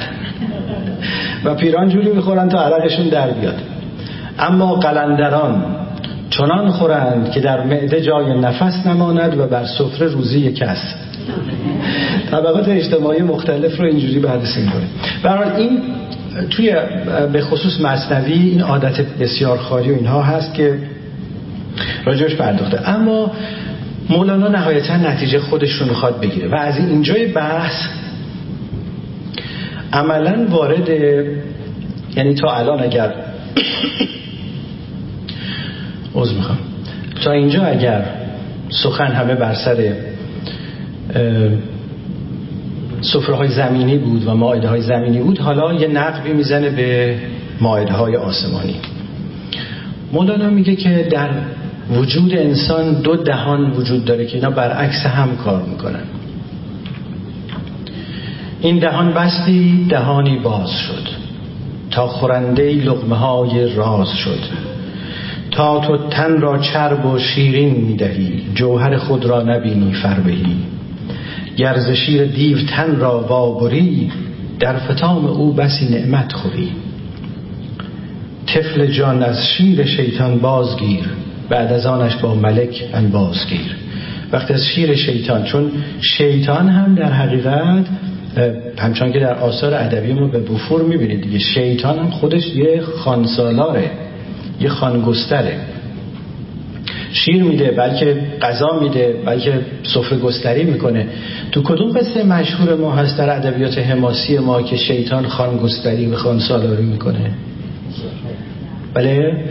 Speaker 1: و پیران جوری می‌خورن تا عرقشون در بیاد. اما قلندران چنان خورند که در معده جای نفس نماند و بر سفره روزی کس. طبقات اجتماعی مختلف رو اینجوری بررسی می‌کنه. برای این توی به خصوص مصنوی این عادت بسیار خاری و اینها هست که راجعش پرداخته. اما مولانا نهایتا نتیجه خودش رو می‌خواد بگیره و از اینجای بحث عملا وارد یعنی تا الان اگر عوض می‌خوام. تا اینجا اگر سخن همه بر سر سفره های زمینی بود و ماعده های زمینی بود حالا یه نقبی می‌زنه به ماعده های آسمانی. مولانا میگه که در وجود انسان دو دهان وجود داره که اینا برعکس هم کار می‌کنن. این دهان بستی دهانی باز شد. تا خورنده لغمه های راز شد. تا تو تن را چرب و شیرین می‌دهی جوهر خود را نبینی فربهی. گرز شیر دیو تن را وابری در فتام او بسی نعمت خوری. طفل جان از شیر شیطان بازگیر بعد از آنش با ملک بازگیر وقتی از شیر شیطان چون شیطان هم در حقیقت همچنان که در آثار ادبی ما به بوفور می‌بینید دیگه. شیطان هم خودش یه خانسالاره یه خانگستره. شیر میده بلکه غذا میده بلکه سفره گستری می‌کنه. تو کدوم قصه مشهور ما هست در ادبیات حماسی ما که شیطان خانگستری و خانسالاری می‌کنه؟ بله.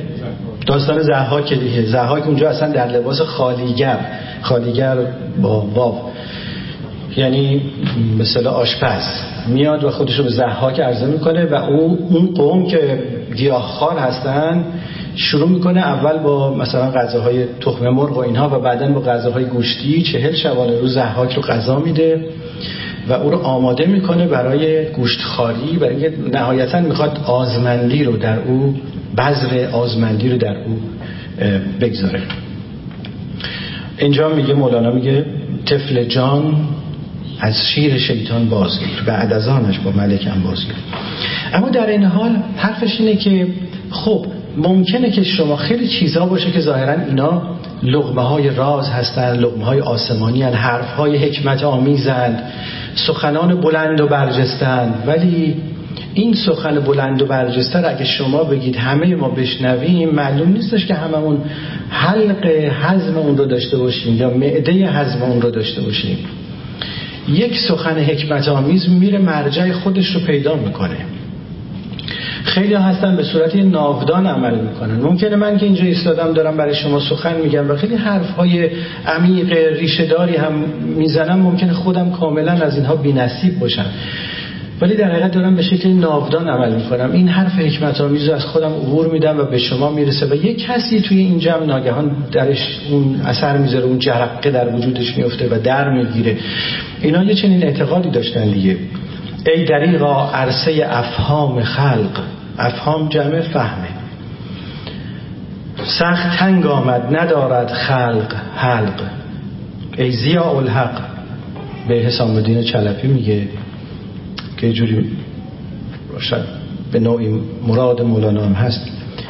Speaker 1: داستان زحاک دیگه. زحاک اونجا اصلا در لباس خالیگر خالیگر با واو یعنی مثلا آشپز. میاد و خودش رو به زحاک عرضه می‌کنه و اون اون قوم که گیاهخوار هستن شروع می‌کنه اول با مثلا غذاهای تخم مرغ و اینها و بعدا با غذاهای گوشتی چهل شبانه روز زحاک رو غذا میده و او رو آماده می‌کنه برای گوشتخاری برای اینکه نهایتا می‌خواد آزمندی رو در او بذر آزمندی رو در او بگذاره. اینجا میگه مولانا میگه طفل جان از شیر شیطان بازگیر بعد از آنش با ملکم بازگیر اما در این حال حرفش اینه که خب ممکنه که شما خیلی چیزها باشه که ظاهرا اینا لغمه های راز هستن لغمه های آسمانی هن حرف های حکمت آمیزند سخنان بلند و برجستند ولی این سخن بلند و برجسته اگه شما بگید همه ما بشنویم معلوم نیستش که هممون حلق حزم اون رو داشته باشیم یا معده حزم اون رو داشته باشیم. یک سخن حکمت آمیز میره مرجع خودش رو پیدا می‌کنه. خیلی هستن به صورت ناودان عمل می‌کنن. ممکنه من که اینجا ایستادم دارم برای شما سخن میگم و خیلی حرف های عمیق ریشهداری هم می‌زنم ممکنه خودم کاملا از اینها بینصیب باشم. ولی در حقیقت دارم به شکل ناودان عمل می‌کنم. این حرف حکمت آمیز از خودم عبور میدم و به شما می‌رسه و یک کسی توی این جمع ناگهان درش اون اثر می‌ذاره اون جرقه در وجودش میفته و در می‌گیره. اینا یه چنین اعتقادی داشتن دیگه. ای دریغا عرصه افهام خلق. افهام جمع فهمه. سخت تنگ آمد ندارد خلق حلق. ای زیاء الحق به حسام الدین چلپی میگه. که جوری شاید به نوعی مراد مولانا هم هست.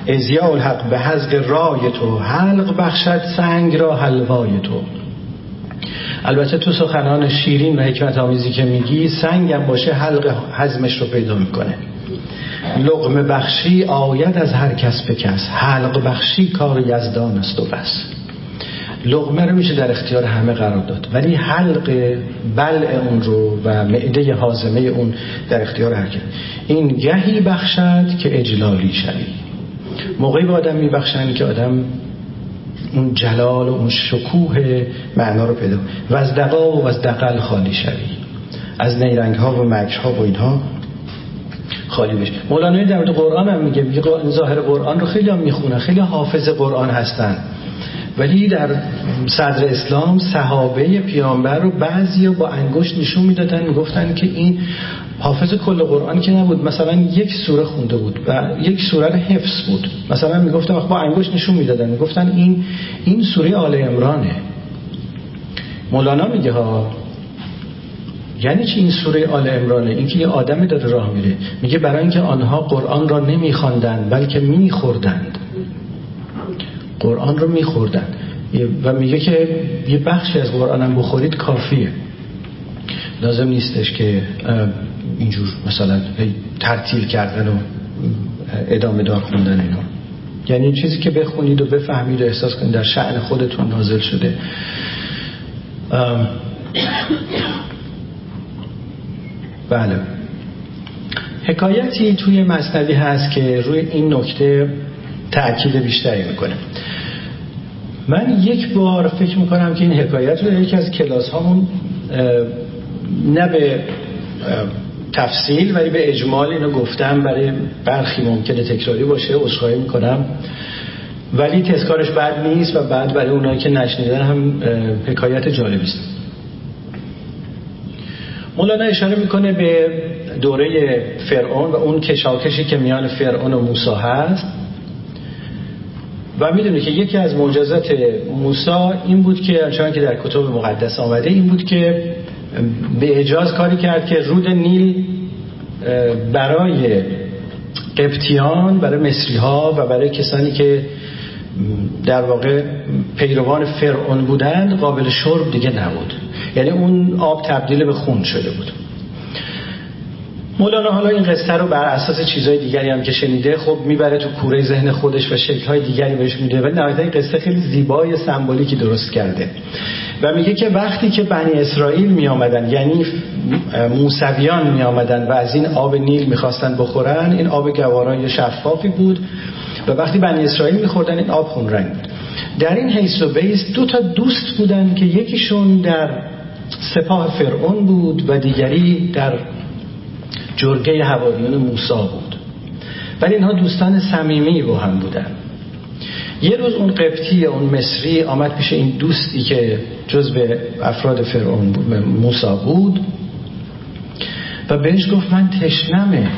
Speaker 1: ازیاء الحق به حزق رای تو حلق بخشد سنگ را حلوای تو. البته تو سخنان شیرین و حکمت آمیزی که میگی سنگم باشه حلق حزمش رو پیدا می‌کنه. لغم بخشی آید از هر کس به کس حلق بخشی کار یزدان است و بس. لغمه رو میشه در اختیار همه قرار داد. ولی حلق بلع اون رو و معده حازمه اون در اختیار هر این گهی بخشد که اجلالی شوی. موقعی به آدم میبخشن که آدم اون جلال و اون شکوه معنا رو پیدا و از دقا و از دقل خالی شوی. از نیرنگ ها و مکش ها و اینها خالی بشه. مولانا در مورد قرآن هم میگه ظاهر قرآن رو خیلی هم می‌خونه خیلی حافظ قرآن هستن. ولی در صدر اسلام صحابه پیامبر رو بعضی با انگشت نشون می‌دادن می‌گفتن که این حافظ کل قرآن که نبود مثلا یک سوره خونده بود و یک سوره حفظ بود. مثلا می‌گفتن با انگشت نشون می‌دادن می‌گفتن این این سوره آل عمرانه. مولانا میگه ها یعنی چی این سوره آل عمرانه؟ این که یه آدمی داره راه میره. میگه برای اینکه آنها قرآن را نمیخواندند بلکه میخوردند. قرآن رو میخوردن. و میگه که یه بخشی از قرآن هم بخورید کافیه. لازم نیستش که اینجور مثلا ترتیل کردن و ادامه دار خوندن اینا. یعنی چیزی که بخونید و بفهمید و احساس کنید در شعن خودتون نازل شده. بله. حکایتی توی مصنوی هست که روی این نکته تأکید بیشتری می‌کنه. من یک بار فکر می‌کنم که این حکایت رو یکی از کلاس هامون نه به تفصیل ولی به اجمال اینو گفتم. برای برخی ممکنه تکراری باشه عذرخواهی می‌کنم. ولی تذکارش بد نیست و بعد برای اونایی که نشنیدن هم حکایت جالبی است. مولانا اشاره می‌کنه به دوره فرعون و اون کشاکشی که میان فرعون و موسی هست. و می‌دونه که یکی از معجزات موسی این بود که چون که در کتب مقدس آمده این بود که به اجاز کاری کرد که رود نیل برای قبطیان برای مصری ها و برای کسانی که در واقع پیروان فرعون بودند قابل شرب دیگه نبود. یعنی اون آب تبدیل به خون شده بود. مولانا حالا این قصه رو بر اساس چیزهای دیگری هم که شنیده خب می‌بره تو کوره ذهن خودش و شکلهای دیگری بهش میده ولی نهایتا این قصه خیلی زیبای سمبولیکی درست کرده. و میگه که وقتی که بنی اسرائیل می آمدن یعنی موسویان می آمدن و از این آب نیل می‌خواستن بخورن این آب گوارای شفافی بود و وقتی بنی اسرائیل میخوردن این آب خون رنگ در این حیث و بیس دو تا دوست بودن که یکیشون در سپاه فرعون بود و دیگری در جرگه حواریون موسا بود. ولی اینها دوستان صمیمی با هم بودن. یه روز اون قبطی اون مصری آمد پیش این دوستی که جز به افراد فرعون موسا بود و بهش گفت من تشنمه.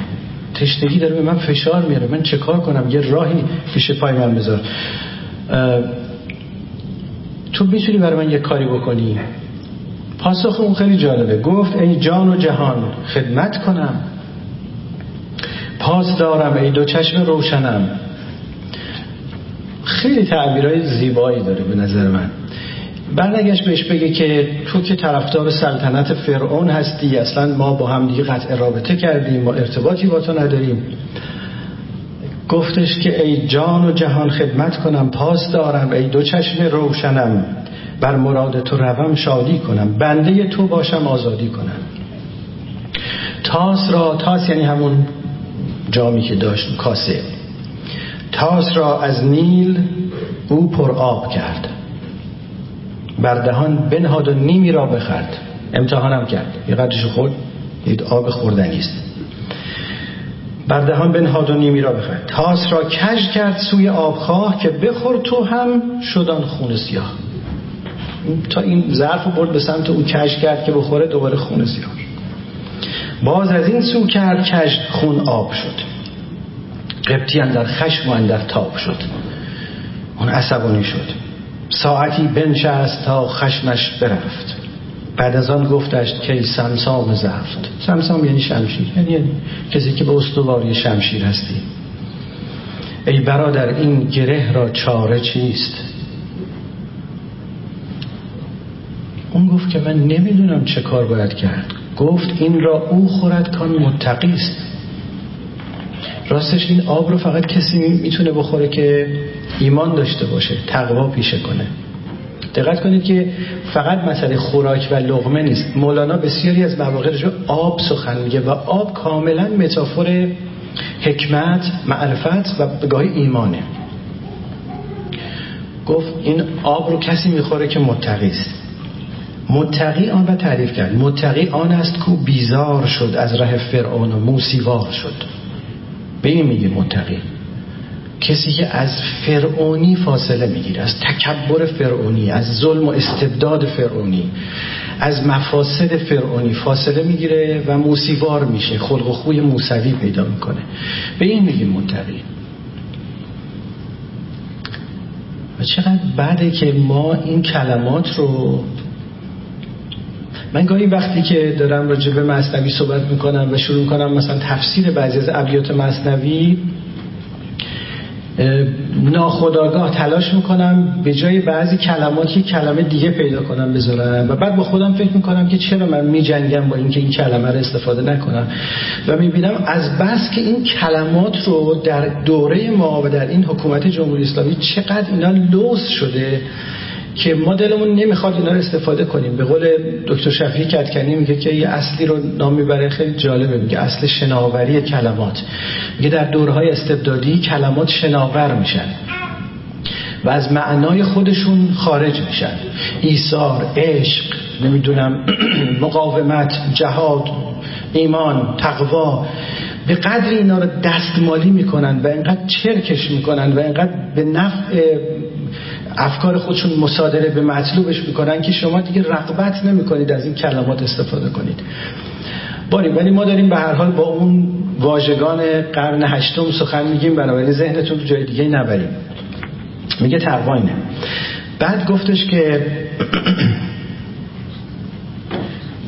Speaker 1: تشنگی داره به من فشار میاره. من چه کار کنم؟ یه راهی پیش پای من بذار. تو می‌تونی برای من یه کاری بکنی؟ پاسخ اون خیلی جالبه. گفت ای جان و جهان خدمت کنم. پاس دارم ای دو چشم روشنم. خیلی تعبیرهای زیبایی داره به نظر من. برنگشت بهش بگه که تو که طرفدار سلطنت فرعون هستی اصلا ما با هم دیگه قطع رابطه کردیم ما ارتباطی با تو نداریم. گفتش که ای جان و جهان خدمت کنم پاس دارم ای دو چشم روشنم. بر مراد تو روم شادی کنم بنده تو باشم آزادی کنم. تاس را تاس یعنی همون جامی که داشت کاسه. تاس را از نیل او پر آب کرد. بردهان بنهاد و نیمی را بخرد امتحانم کرد. یه قدرش خورد. دید آب خوردنیست بردهان بنهاد و نیمی را بخرد تاس را کج کرد سوی آبخواه که بخور تو هم شدان خون سیاه. تا این ظرف برد به سمت اون کج کرد که بخوره دوباره خون سیاه. باز از این سو کرد کج خون آب شد. قبطی در خشم و اندر تاب شد. اون عصبانی شد. ساعتی بنشست تا خشمش برفت. بعد از آن گفتش که سمسام زفت. سمسام یعنی شمشیر. یعنی کسی که به استواری شمشیر هستی. ای برادر این گره را چاره چیست؟ اون گفت که من نمی‌دونم چه کار باید کرد. گفت این را او خورد کان متقی است. راستش این آب رو فقط کسی می‌تونه بخوره که ایمان داشته باشه تقوا پیشه کنه. دقت کنید که فقط مسئله خوراک و لغمه نیست. مولانا بسیاری از مواقع رو آب سخن میگه و آب کاملا متافور حکمت معرفت و گاهی ایمانه. گفت این آب رو کسی می‌خوره که متقی است. متقی آن را تعریف کرد. متقی آن است کو بیزار شد از ره فرعون و موسیوار شد. به این میگه متقی. کسی که از فرعونی فاصله می‌گیره از تکبر فرعونی از ظلم و استبداد فرعونی از مفاسد فرعونی فاصله می‌گیره و موسیوار میشه خلق و خوی موسوی پیدا می‌کنه. به این میگیم متقی. و چقدر بعده که ما این کلمات رو من گاهی وقتی که دارم راجع به مصنوی صحبت می‌کنم و شروع می‌کنم مثلا تفسیر بعضی از ابیات مصنوی ناخداگاه تلاش می‌کنم به جای بعضی کلمات که کلمه دیگه پیدا کنم بذارم و بعد با خودم فکر می‌کنم که چرا من میجنگم با اینکه این کلمه رو استفاده نکنم. و می‌بینم از بس که این کلمات رو در دوره ما و در این حکومت جمهوری اسلامی چقدر اینا لوس شده که ما دلمون نمی‌خواد اینا رو استفاده کنیم. به قول دکتر شفیعی کتکنی میگه که یه اصلی رو نام می‌بره خیلی جالبه. میگه اصل شناوری کلمات. میگه در دورهای استبدادی کلمات شناور میشن و از معنای خودشون خارج میشن. ایثار عشق نمی‌دونم مقاومت جهاد ایمان تقوا. به قدری اینا رو دستمالی می‌کنن و اینقدر چرکش می‌کنن و اینقدر به نفع افکار خودشون مصادره به مطلوبش می‌کنن که شما دیگه رقبت نمی‌کنید از این کلمات استفاده کنید. باری ولی ما داریم به هر حال با اون واژگان قرن هشتم سخن میگیم بنابراین ذهنتون رو جای دیگه نبریم. میگه تقواینه بعد گفتش که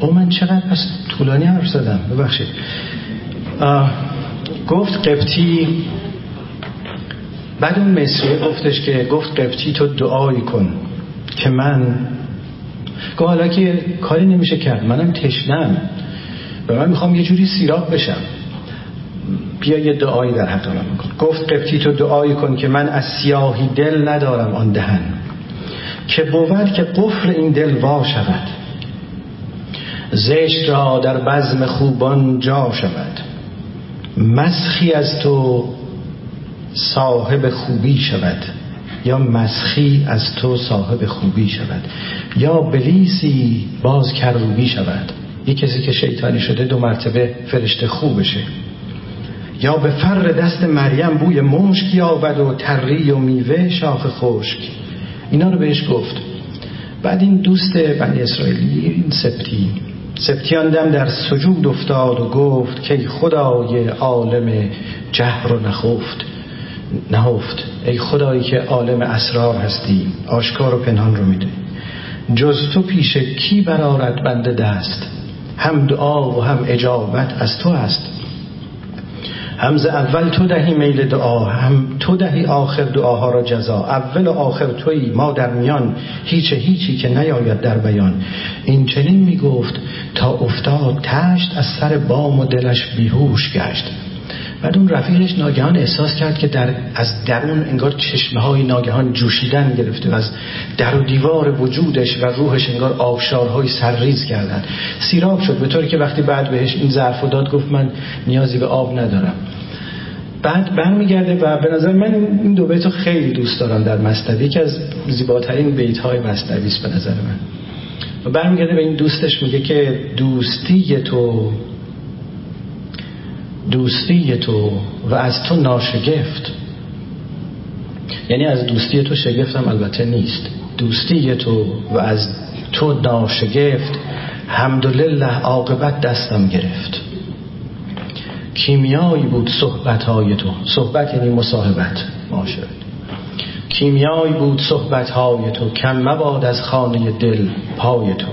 Speaker 1: او من چقدر پس طولانی حرف زدم؟ ببخشید. گفت قبطی بعد اون مصریه گفتش که گفت قبطی تو دعایی کن که من گفت حالا که کاری نمیشه کرد منم تشنم. و من می‌خوام یه جوری سیراب بشم. بیا یه دعایی در حق من کن. گفت قبطی تو دعایی کن که من از سیاهی دل ندارم آن دهن. که بود که قفل این دل وا شود. زشت را در بزم خوبان جا شود. مسخی از تو صاحب خوبی شود. یا مسخی از تو صاحب خوبی شود. یا بلیسی باز کروبی شود. یک کسی که شیطانی شده دو مرتبه فرشته خوب بشه. یا به فر دست مریم بوی مشک یابد و تری و میوه شاخ خشک. اینا رو بهش گفت. بعد این دوست بنی اسرائیلی این سپتی. سبتیان دم در سجود افتاد و گفت که خدای عالم جهر و نخفت. نهفت. ای خدایی که عالم اسرار هستی آشکار و پنهان رو میده جز تو پیش کی برارد بنده دست؟ هم دعا و هم اجابت از تو است. هم اول تو دهی میل دعا هم تو دهی آخر دعاها را جزا. اول و آخر تویی ما در میان هیچ هیچی که نیاید در بیان. این چنین می‌گفت تا افتاد تشت از سر بام و دلش بیهوش گشت. بعد اون رفیقش ناگهان احساس کرد که در از درون انگار چشمه های ناگهان جوشیدن گرفته و از در و دیوار وجودش و روحش انگار آبشارهای سرریز کردن. سیراب شد به طوری که وقتی بعد بهش این ظرف داد گفت من نیازی به آب ندارم. بعد برمیگرده و به نظر من این دو بیت خیلی دوست دارم در مصنوی. که از زیباترین بیت های مصنوی است به نظر من. و برمیگرده به این دوستش میگه که دوستی تو دوستی تو و از تو ناشگفت. یعنی از دوستی تو شگفتم البته نیست. دوستی تو و از تو ناشگفت حمدلله عاقبت دستم گرفت. کیمیایی بود صحبت های تو. صحبت یعنی مصاحبت. معاشرت کیمیایی بود صحبت های تو. کم مباد از خانه دل پای تو.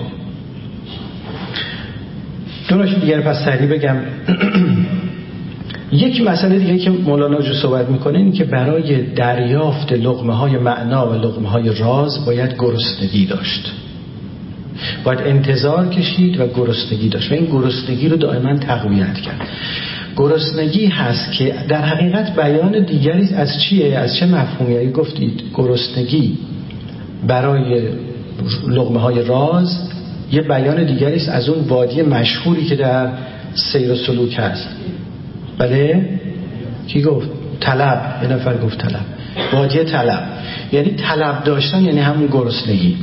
Speaker 1: دو دیگر پس سریع بگم. یک مسئله دیگه که مولانا جو صحبت می‌کنه این که برای دریافت لغمه های معنا و لغمه های راز باید گرسنگی داشت. باید انتظار کشید و گرسنگی داشت. و این گرسنگی رو دائما تقویت کرد. گرسنگی هست که در حقیقت بیان دیگری از چیه؟ از چه مفهومی؟ گفتید گرسنگی برای لغمه های راز یه بیان دیگری است از اون وادی مشهوری که در سیر و سلوک هست. بله؟ کی گفت؟ طلب. یه نفر گفت طلب. وادی طلب. یعنی طلب داشتن یعنی همون گرسنگی.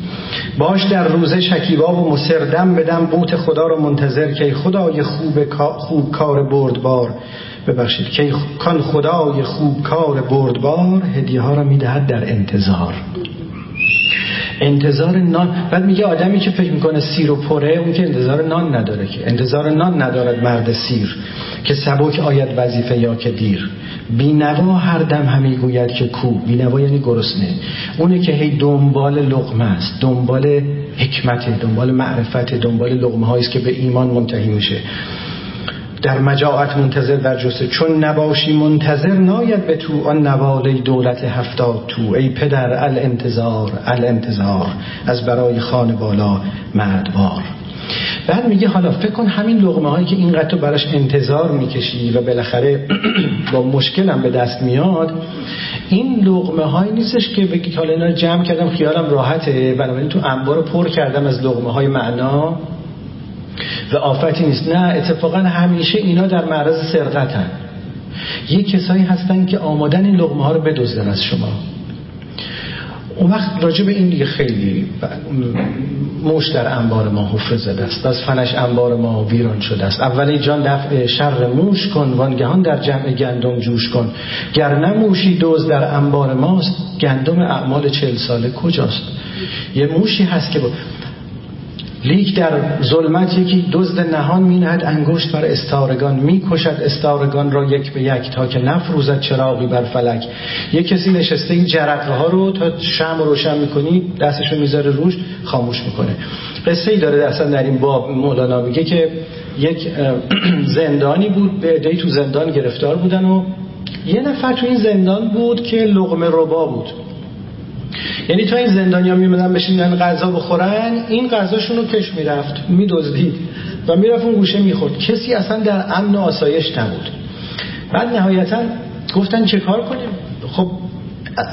Speaker 1: باش در روزه شکیبا و مسردم بدم بوت خدا رو منتظر که خدای خوب خوب کار بردبار. ببخشید که کان خدای خوب کار بردبار هدیه ها را می‌دهد در انتظار. انتظار نان بعد میگه آدمی که فکر می‌کنه سیر و پره اون که انتظار نان نداره که. انتظار نان ندارد مرد سیر که سبک آید وظیفه یا که دیر. بینوا هر دم همی گوید که کو. بینوا یعنی گرسنه. اونه که هی دنبال لقمه است دنبال حکمت دنبال معرفت دنبال لقمه است که به ایمان منتهی میشه. در مجاعت منتظر در جسه. چون نباشی منتظر ناید به تو آن نواله دولت هفتاد تو. ای پدر الانتظار الانتظار. از برای خان بالا مردوار بعد میگه حالا فکر کن همین لغمه هایی که اینقدر تو براش انتظار می‌کشی و بالاخره با مشکلم به دست میاد این لغمه هایی نیستش که بگی حالا اینا جمع کردم خیالم راحته. بنابراین تو انبار پر کردم از لغمه های معنا. و آفتی نیست نه اتفاقا همیشه اینا در معرض سرقتن. یه کسایی هستن که آمادن این لغمه ها رو بدزدن از شما. اون وقت راجع به این دیگه خیلی موش در انبار ما حفره زده است. از فنش انبار ما ویران شده است. اولی جان دفع شر موش کن وانگهان در جمع گندم جوش کن. گر نموشی دوز در انبار ماست گندم اعمال چل ساله کجاست؟ یه موشی هست که با لیک در ظلمت یکی دزد نهان می نهد انگشت بر استارگان می کشد استارگان را یک به یک تا که نفروزد چراغی بر فلک. یک کسی نشسته این جرقه ها رو تا شم روشن می‌کنی دستشو می‌ذاره روش خاموش می‌کنه. قصه ای داره اصلا در این باب مولانا میگه که یک زندانی بود به عده‌ای تو زندان گرفتار بودن و یه نفر تو این زندان بود که لغمه ربا بود. یعنی تا این زندانیا میمدن بشینن غذا بخورن این غذاشون رو کش می‌رفت میدزدید و می‌رفت اون گوشه می‌خورد. کسی اصلا در امن و آسایش نبود. بعد نهایتا گفتن چه کار کنیم؟ خب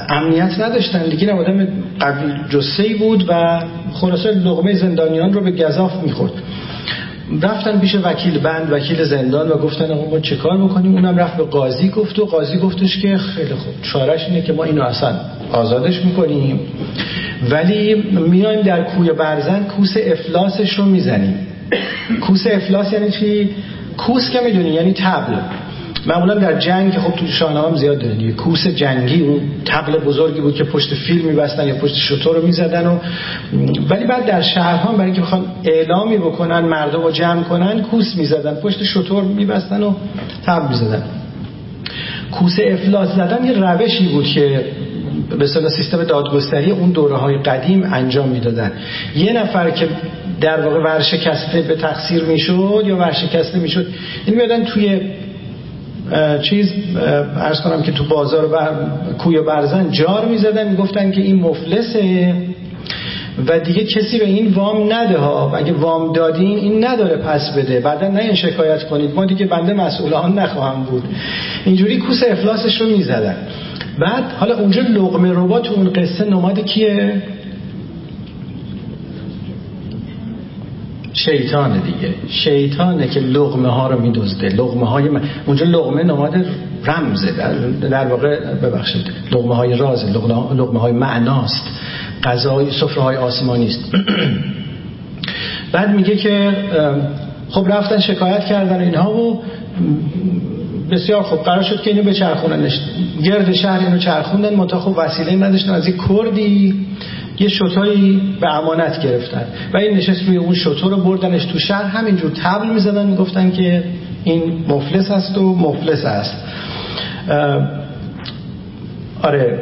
Speaker 1: امنیت نداشتن. دیگه آدم قوی جسهی بود و خلاصه لغمه زندانیان رو به گذاف می‌خورد. رفتن پیش وکیل بند وکیل زندان و گفتن آقا ما چه کار بکنیم؟ اونم رفت به قاضی گفت و قاضی گفتش که خیلی خوب چارش اینه که ما اینو اصلا آزادش می‌کنیم. ولی میایم در کوی برزن کوس افلاسش رو می‌زنیم. کوس افلاس یعنی چی؟ کوس که می‌دونی یعنی تبل. معمولا در جنگ خب تو شاهنامه هم زیاد دارن کوس جنگی اون تبل بزرگی بود که پشت فیل میبستن یا پشت شطور رو می‌زدن و ولی بعد در شهرها برای اینکه بخوان اعلامی بکنن مردم رو جمع کنن کوس می‌زدن پشت شطور میبستن و تبل می‌زدن. کوس افلاس زدن یه روشی بود که به سیستم دادگستری اون دوره های قدیم انجام می‌دادن. یه نفر که در واقع ورشکسته به تقصیر می‌شد یا ورشکسته می‌شد این میادن توی چیز ارز کنم که تو بازار بر... کوی برزن جار می‌زدن می‌گفتن که این مفلسه و دیگه کسی به این وام نده ها. اگه وام دادین این نداره پس بده. بعدا نه این شکایت کنید. ما دیگه بنده مسئول آن نخواهم بود. اینجوری کوس افلاسش رو می‌زدن. بعد حالا اونجا لغمه ربا تو اون قصه نماد کیه؟ شیطانه دیگه. شیطانه که لغمه ها رو میدزده. لغمه های من... اونجا لغمه نماد رمزه. در, در واقع ببخشید. لغمه های رازه. لغمه های معناست. غذای سفره های آسمانی است. بعد میگه که خب رفتن شکایت کردن اینها و بسیار خوب. قرار شد که اینو بچرخوننش. گرد شهر اینو چرخوندن. منتها خب وسیله نداشتن. از یک کردی یه شطایی به امانت گرفتن. و این نشست روی اون شطور رو بردنش تو شهر. همینجور تبل می‌زدن می‌گفتن که این مفلس هست و مفلس هست. آره.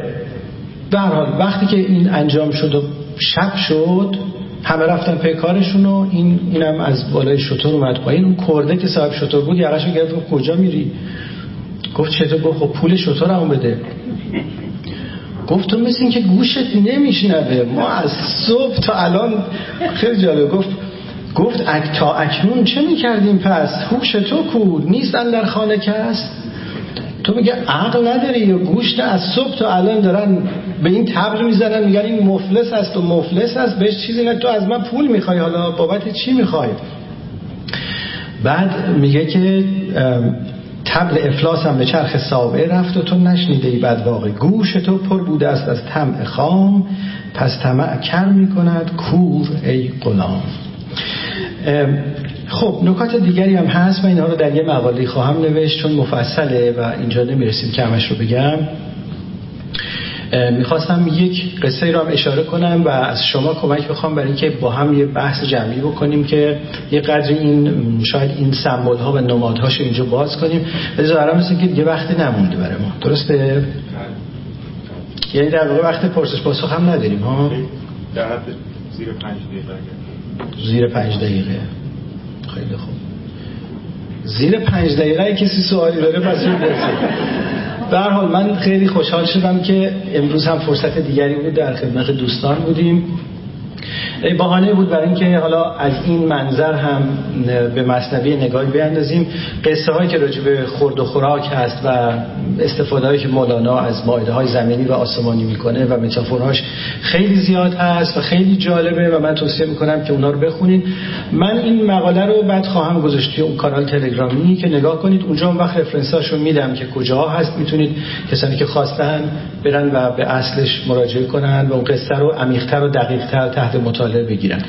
Speaker 1: در حال وقتی که این انجام شد و شب شد همه رفتن پی کارشون و این اینم از بالای شطور اومد پایین. اون کرده که صاحب شطور بود یقشو گرفت کجا میری؟ گفت چطور؟ گفت خب پول شطور بده. گفت تو مثل که گوشت نمیشنوه. ما از صبح تا الان خیلی جالب. گفت گفت اک تا اکنون چه می‌کردیم پس؟ هوش تو کو نیستن در خانه کس؟ تو میگه عقل نداری یا گوشت از صبح تا الان دارن به این تبر می‌زنن؟ میگن این مفلس است و مفلس است. بهش چیزی نه. تو از من پول می‌خوای. حالا بابت چی می‌خوای؟ بعد میگه که تبل افلاس هم به چرخ سابعه رفت و تو نشنیده ای بعد واقع گوش تو پر بوده است از طمع خام. پس طمع کر می‌کند کور ای غلام. خب نکات دیگری هم هست. من اینها رو در یه مقاله خواهم نوشت چون مفصله و اینجا نمی‌رسیم که همش رو بگم. می‌خواستم یک قصه را هم اشاره کنم و از شما کمک بخوام برای اینکه با هم یه بحث جمعی بکنیم که یه قدر این شاید این سمبول ها و نمادهاش رو اینجا باز کنیم. ولی ظاهرا مثل که یه وقتی نمونده برای ما. درسته؟ یعنی در واقع وقت پرسش پاسخ هم نداریم ها؟
Speaker 2: در زیر پنج دقیقه
Speaker 1: زیر پنج دقیقه. خیلی خوب. زیر پنج دقیقه کسی سوالی داره پس به حال من خیلی خوشحال شدم که امروز هم فرصت دیگری بود در خدمت دوستان بودیم. بهانه بود برای اینکه حالا از این منظر هم به مصنوی نگاهی بیاندازیم. قصه هایی که راجع به خورد و خوراک هست و استفاده هایی که مولانا از مایده های زمینی و آسمانی می‌کنه و متافورهاش خیلی زیاد هست و خیلی جالبه و من توصیه می‌کنم که اونا رو بخونید. من این مقاله رو بعد خواهم گذاشت اون کانال تلگرامی که نگاه کنید. اونجا اون وقت رفرنساشو میدم که کجا هست. می‌تونید کسانی که خواستن برن و به اصلش مراجعه کنن و اون قصه رو عمیق‌تر و دقیق‌تر تحت مطالعه بگیرن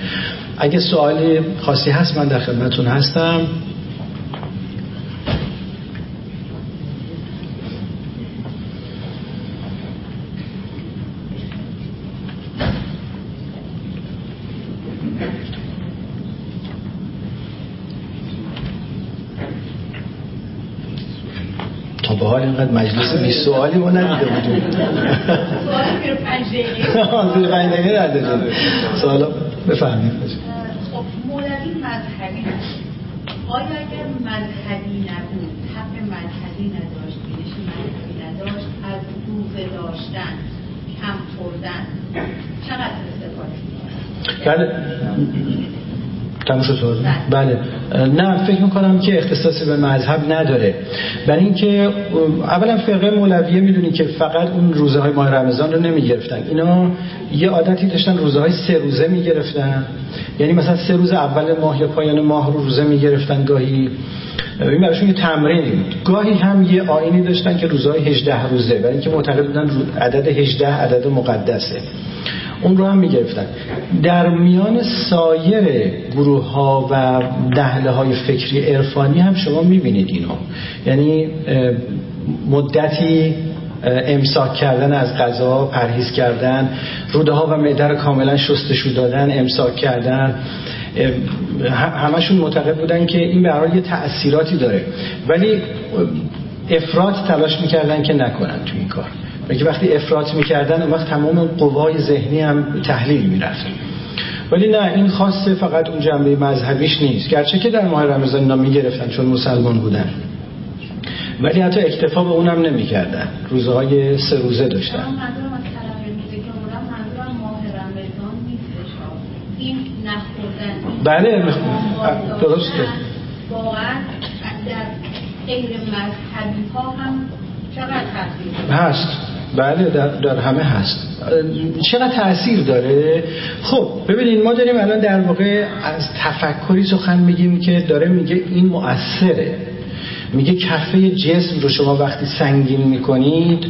Speaker 1: اگه سوالی خاصی هست من در خدمتون هستم. اینقدر مجلس 20 سوالی ما ندیده بودیم.
Speaker 3: زیر پنج دقیقه
Speaker 1: نداره سوالا بفهمید
Speaker 3: خب مولوی مذهبی هست. آیا اگر مذهبی نبود حق مذهبی نداشت بینش مذهبی نداشت از روزه داشتن کم خوردن چقدر استفاده
Speaker 1: بله. تموم شد. بله. نه فکر می‌کنم که اختصاصی به مذهب نداره. برای اینکه اولا فرقه مولویه می‌دونی که فقط اون روزه های ماه رمضان رو نمی‌گرفتن. اینا یه عادتی داشتن روزه های سه روزه می‌گرفتن. یعنی مثلا سه روز اول ماه یا پایان ماه رو روزه می‌گرفتن گاهی. این براشون یه تمرینی بود. گاهی هم یه آینی داشتن که روزهای 18 روزه. برای اینکه معتقد بودن عدد 18 عدد مقدسه. اون رو هم می‌گرفتن. در میان سایر گروه ها و نهله های فکری عرفانی هم شما می‌بینید اینو. یعنی مدتی امساک کردن از غذا پرهیز کردن روده ها و معده رو کاملا شستشو دادن امساک کردن. همشون معتقد بودن که این به یه تأثیراتی داره. ولی افراد تلاش می‌کردن که نکنن تو این کار. که وقتی افراط می‌کردن اون وقت تمام قوای ذهنی هم تحلیل می‌رفت. ولی نه این خاصه فقط اون جنبه مذهبیش نیست. گرچه که در ماه رمضان اینا می‌گرفتن چون مسلمان بودن. ولی حتی اکتفا به اونم نمی‌کردن. روزهای سه روزه داشتن. بله درسته.
Speaker 3: واقعا در غیر مذهبی ها هم
Speaker 1: هست. بله در, در همه هست. چقدر تاثیر داره؟ خب ببینید ما داریم الان در واقع از تفکری سخن میگیم که داره میگه این مؤثره. میگه کفه جسم رو شما وقتی سنگین می‌کنید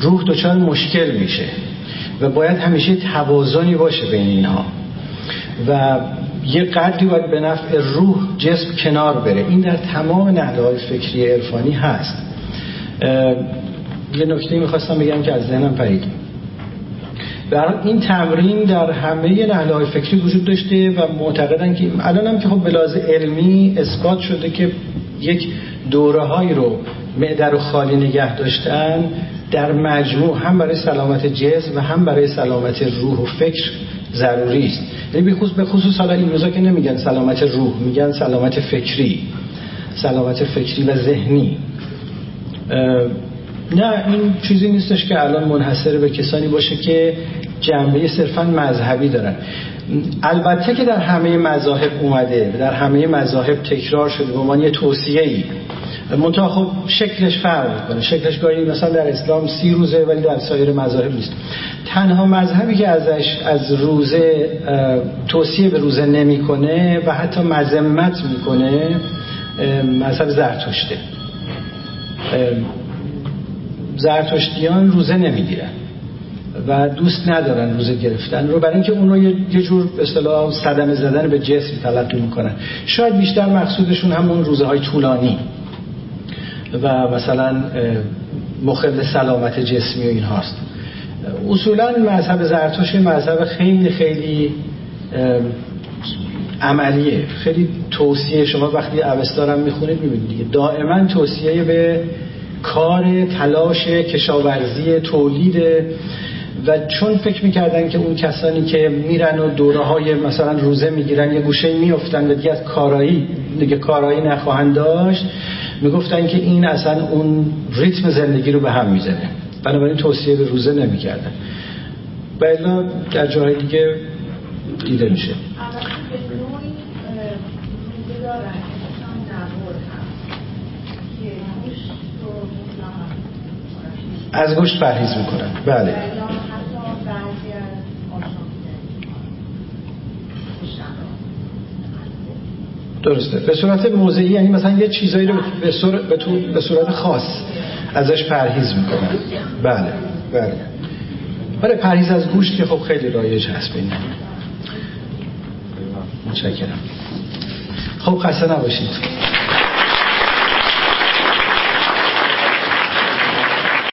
Speaker 1: روح دچار مشکل میشه و باید همیشه توازنی باشه بین اینها. و یه قدری باید به نفع روح جسم کنار بره. این در تمام نهله های فکری عرفانی هست. یه نکته می‌خواستم بگم که از ذهنم پرید. در این تمرین در همه نهله های فکری وجود داشته و معتقدن که الان هم که خب بلاز علمی اثبات شده که یک دوره هایی رو معده رو خالی نگه داشتن در مجموع هم برای سلامت جسم و هم برای سلامت روح و فکر ضروری است. یعنی به خصوص حالا این روزا که نمیگن سلامت روح میگن سلامت فکری سلامت فکری و ذهنی. نه این چیزی نیستش که الان منحصر به کسانی باشه که جنبه صرفا مذهبی دارن. البته که در همه مذاهب اومده در همه مذاهب تکرار شده به عنوان یه توصیه ای منتها خب شکلش فرق می‌کنه. شکلش گاهی مثلا در اسلام سی روزه ولی در سایر مذاهب نیست. تنها مذهبی که ازش از روزه توصیه به روزه نمی‌کنه و حتی مذمت می‌کنه مذهب زرتشته. زرتشتیان روزه نمی‌گیرن و دوست ندارن روزه گرفتن رو. برای اینکه اون رو یه جور به اصطلاح صدمه زدن به جسم تلقی می‌کنن. شاید بیشتر مقصودشون همون روزه های طولانی و مثلا مخل سلامت جسمی و این هاست اصولا مذهب زرتشت مذهب خیلی خیلی عملیه. خیلی توصیه. شما وقتی اوستارم می‌خونید می‌بینید دیگه. دائما توصیه به کار تلاش کشاورزی تولید و چون فکر می‌کردن که اون کسانی که میرن و دوره های مثلا روزه می‌گیرن یه گوشه میفتن و دیگه از کارایی دیگه کارایی نخواهند داشت می‌گفتن که این اصلا اون ریتم زندگی رو به هم می‌زنه. بنابراین توصیه به روزه نمی‌کردن. و در جاهای دیگه دیده میشه. از گوشت پرهیز می‌کنن. بله. درسته. به صورت موضعی یعنی مثلا یه چیزایی رو به صورت, به صورت خاص ازش پرهیز می‌کنن. بله بله. بله پرهیز از گوشت که خب خیلی رایج هست بین متشکرم. خب خسته نباشید.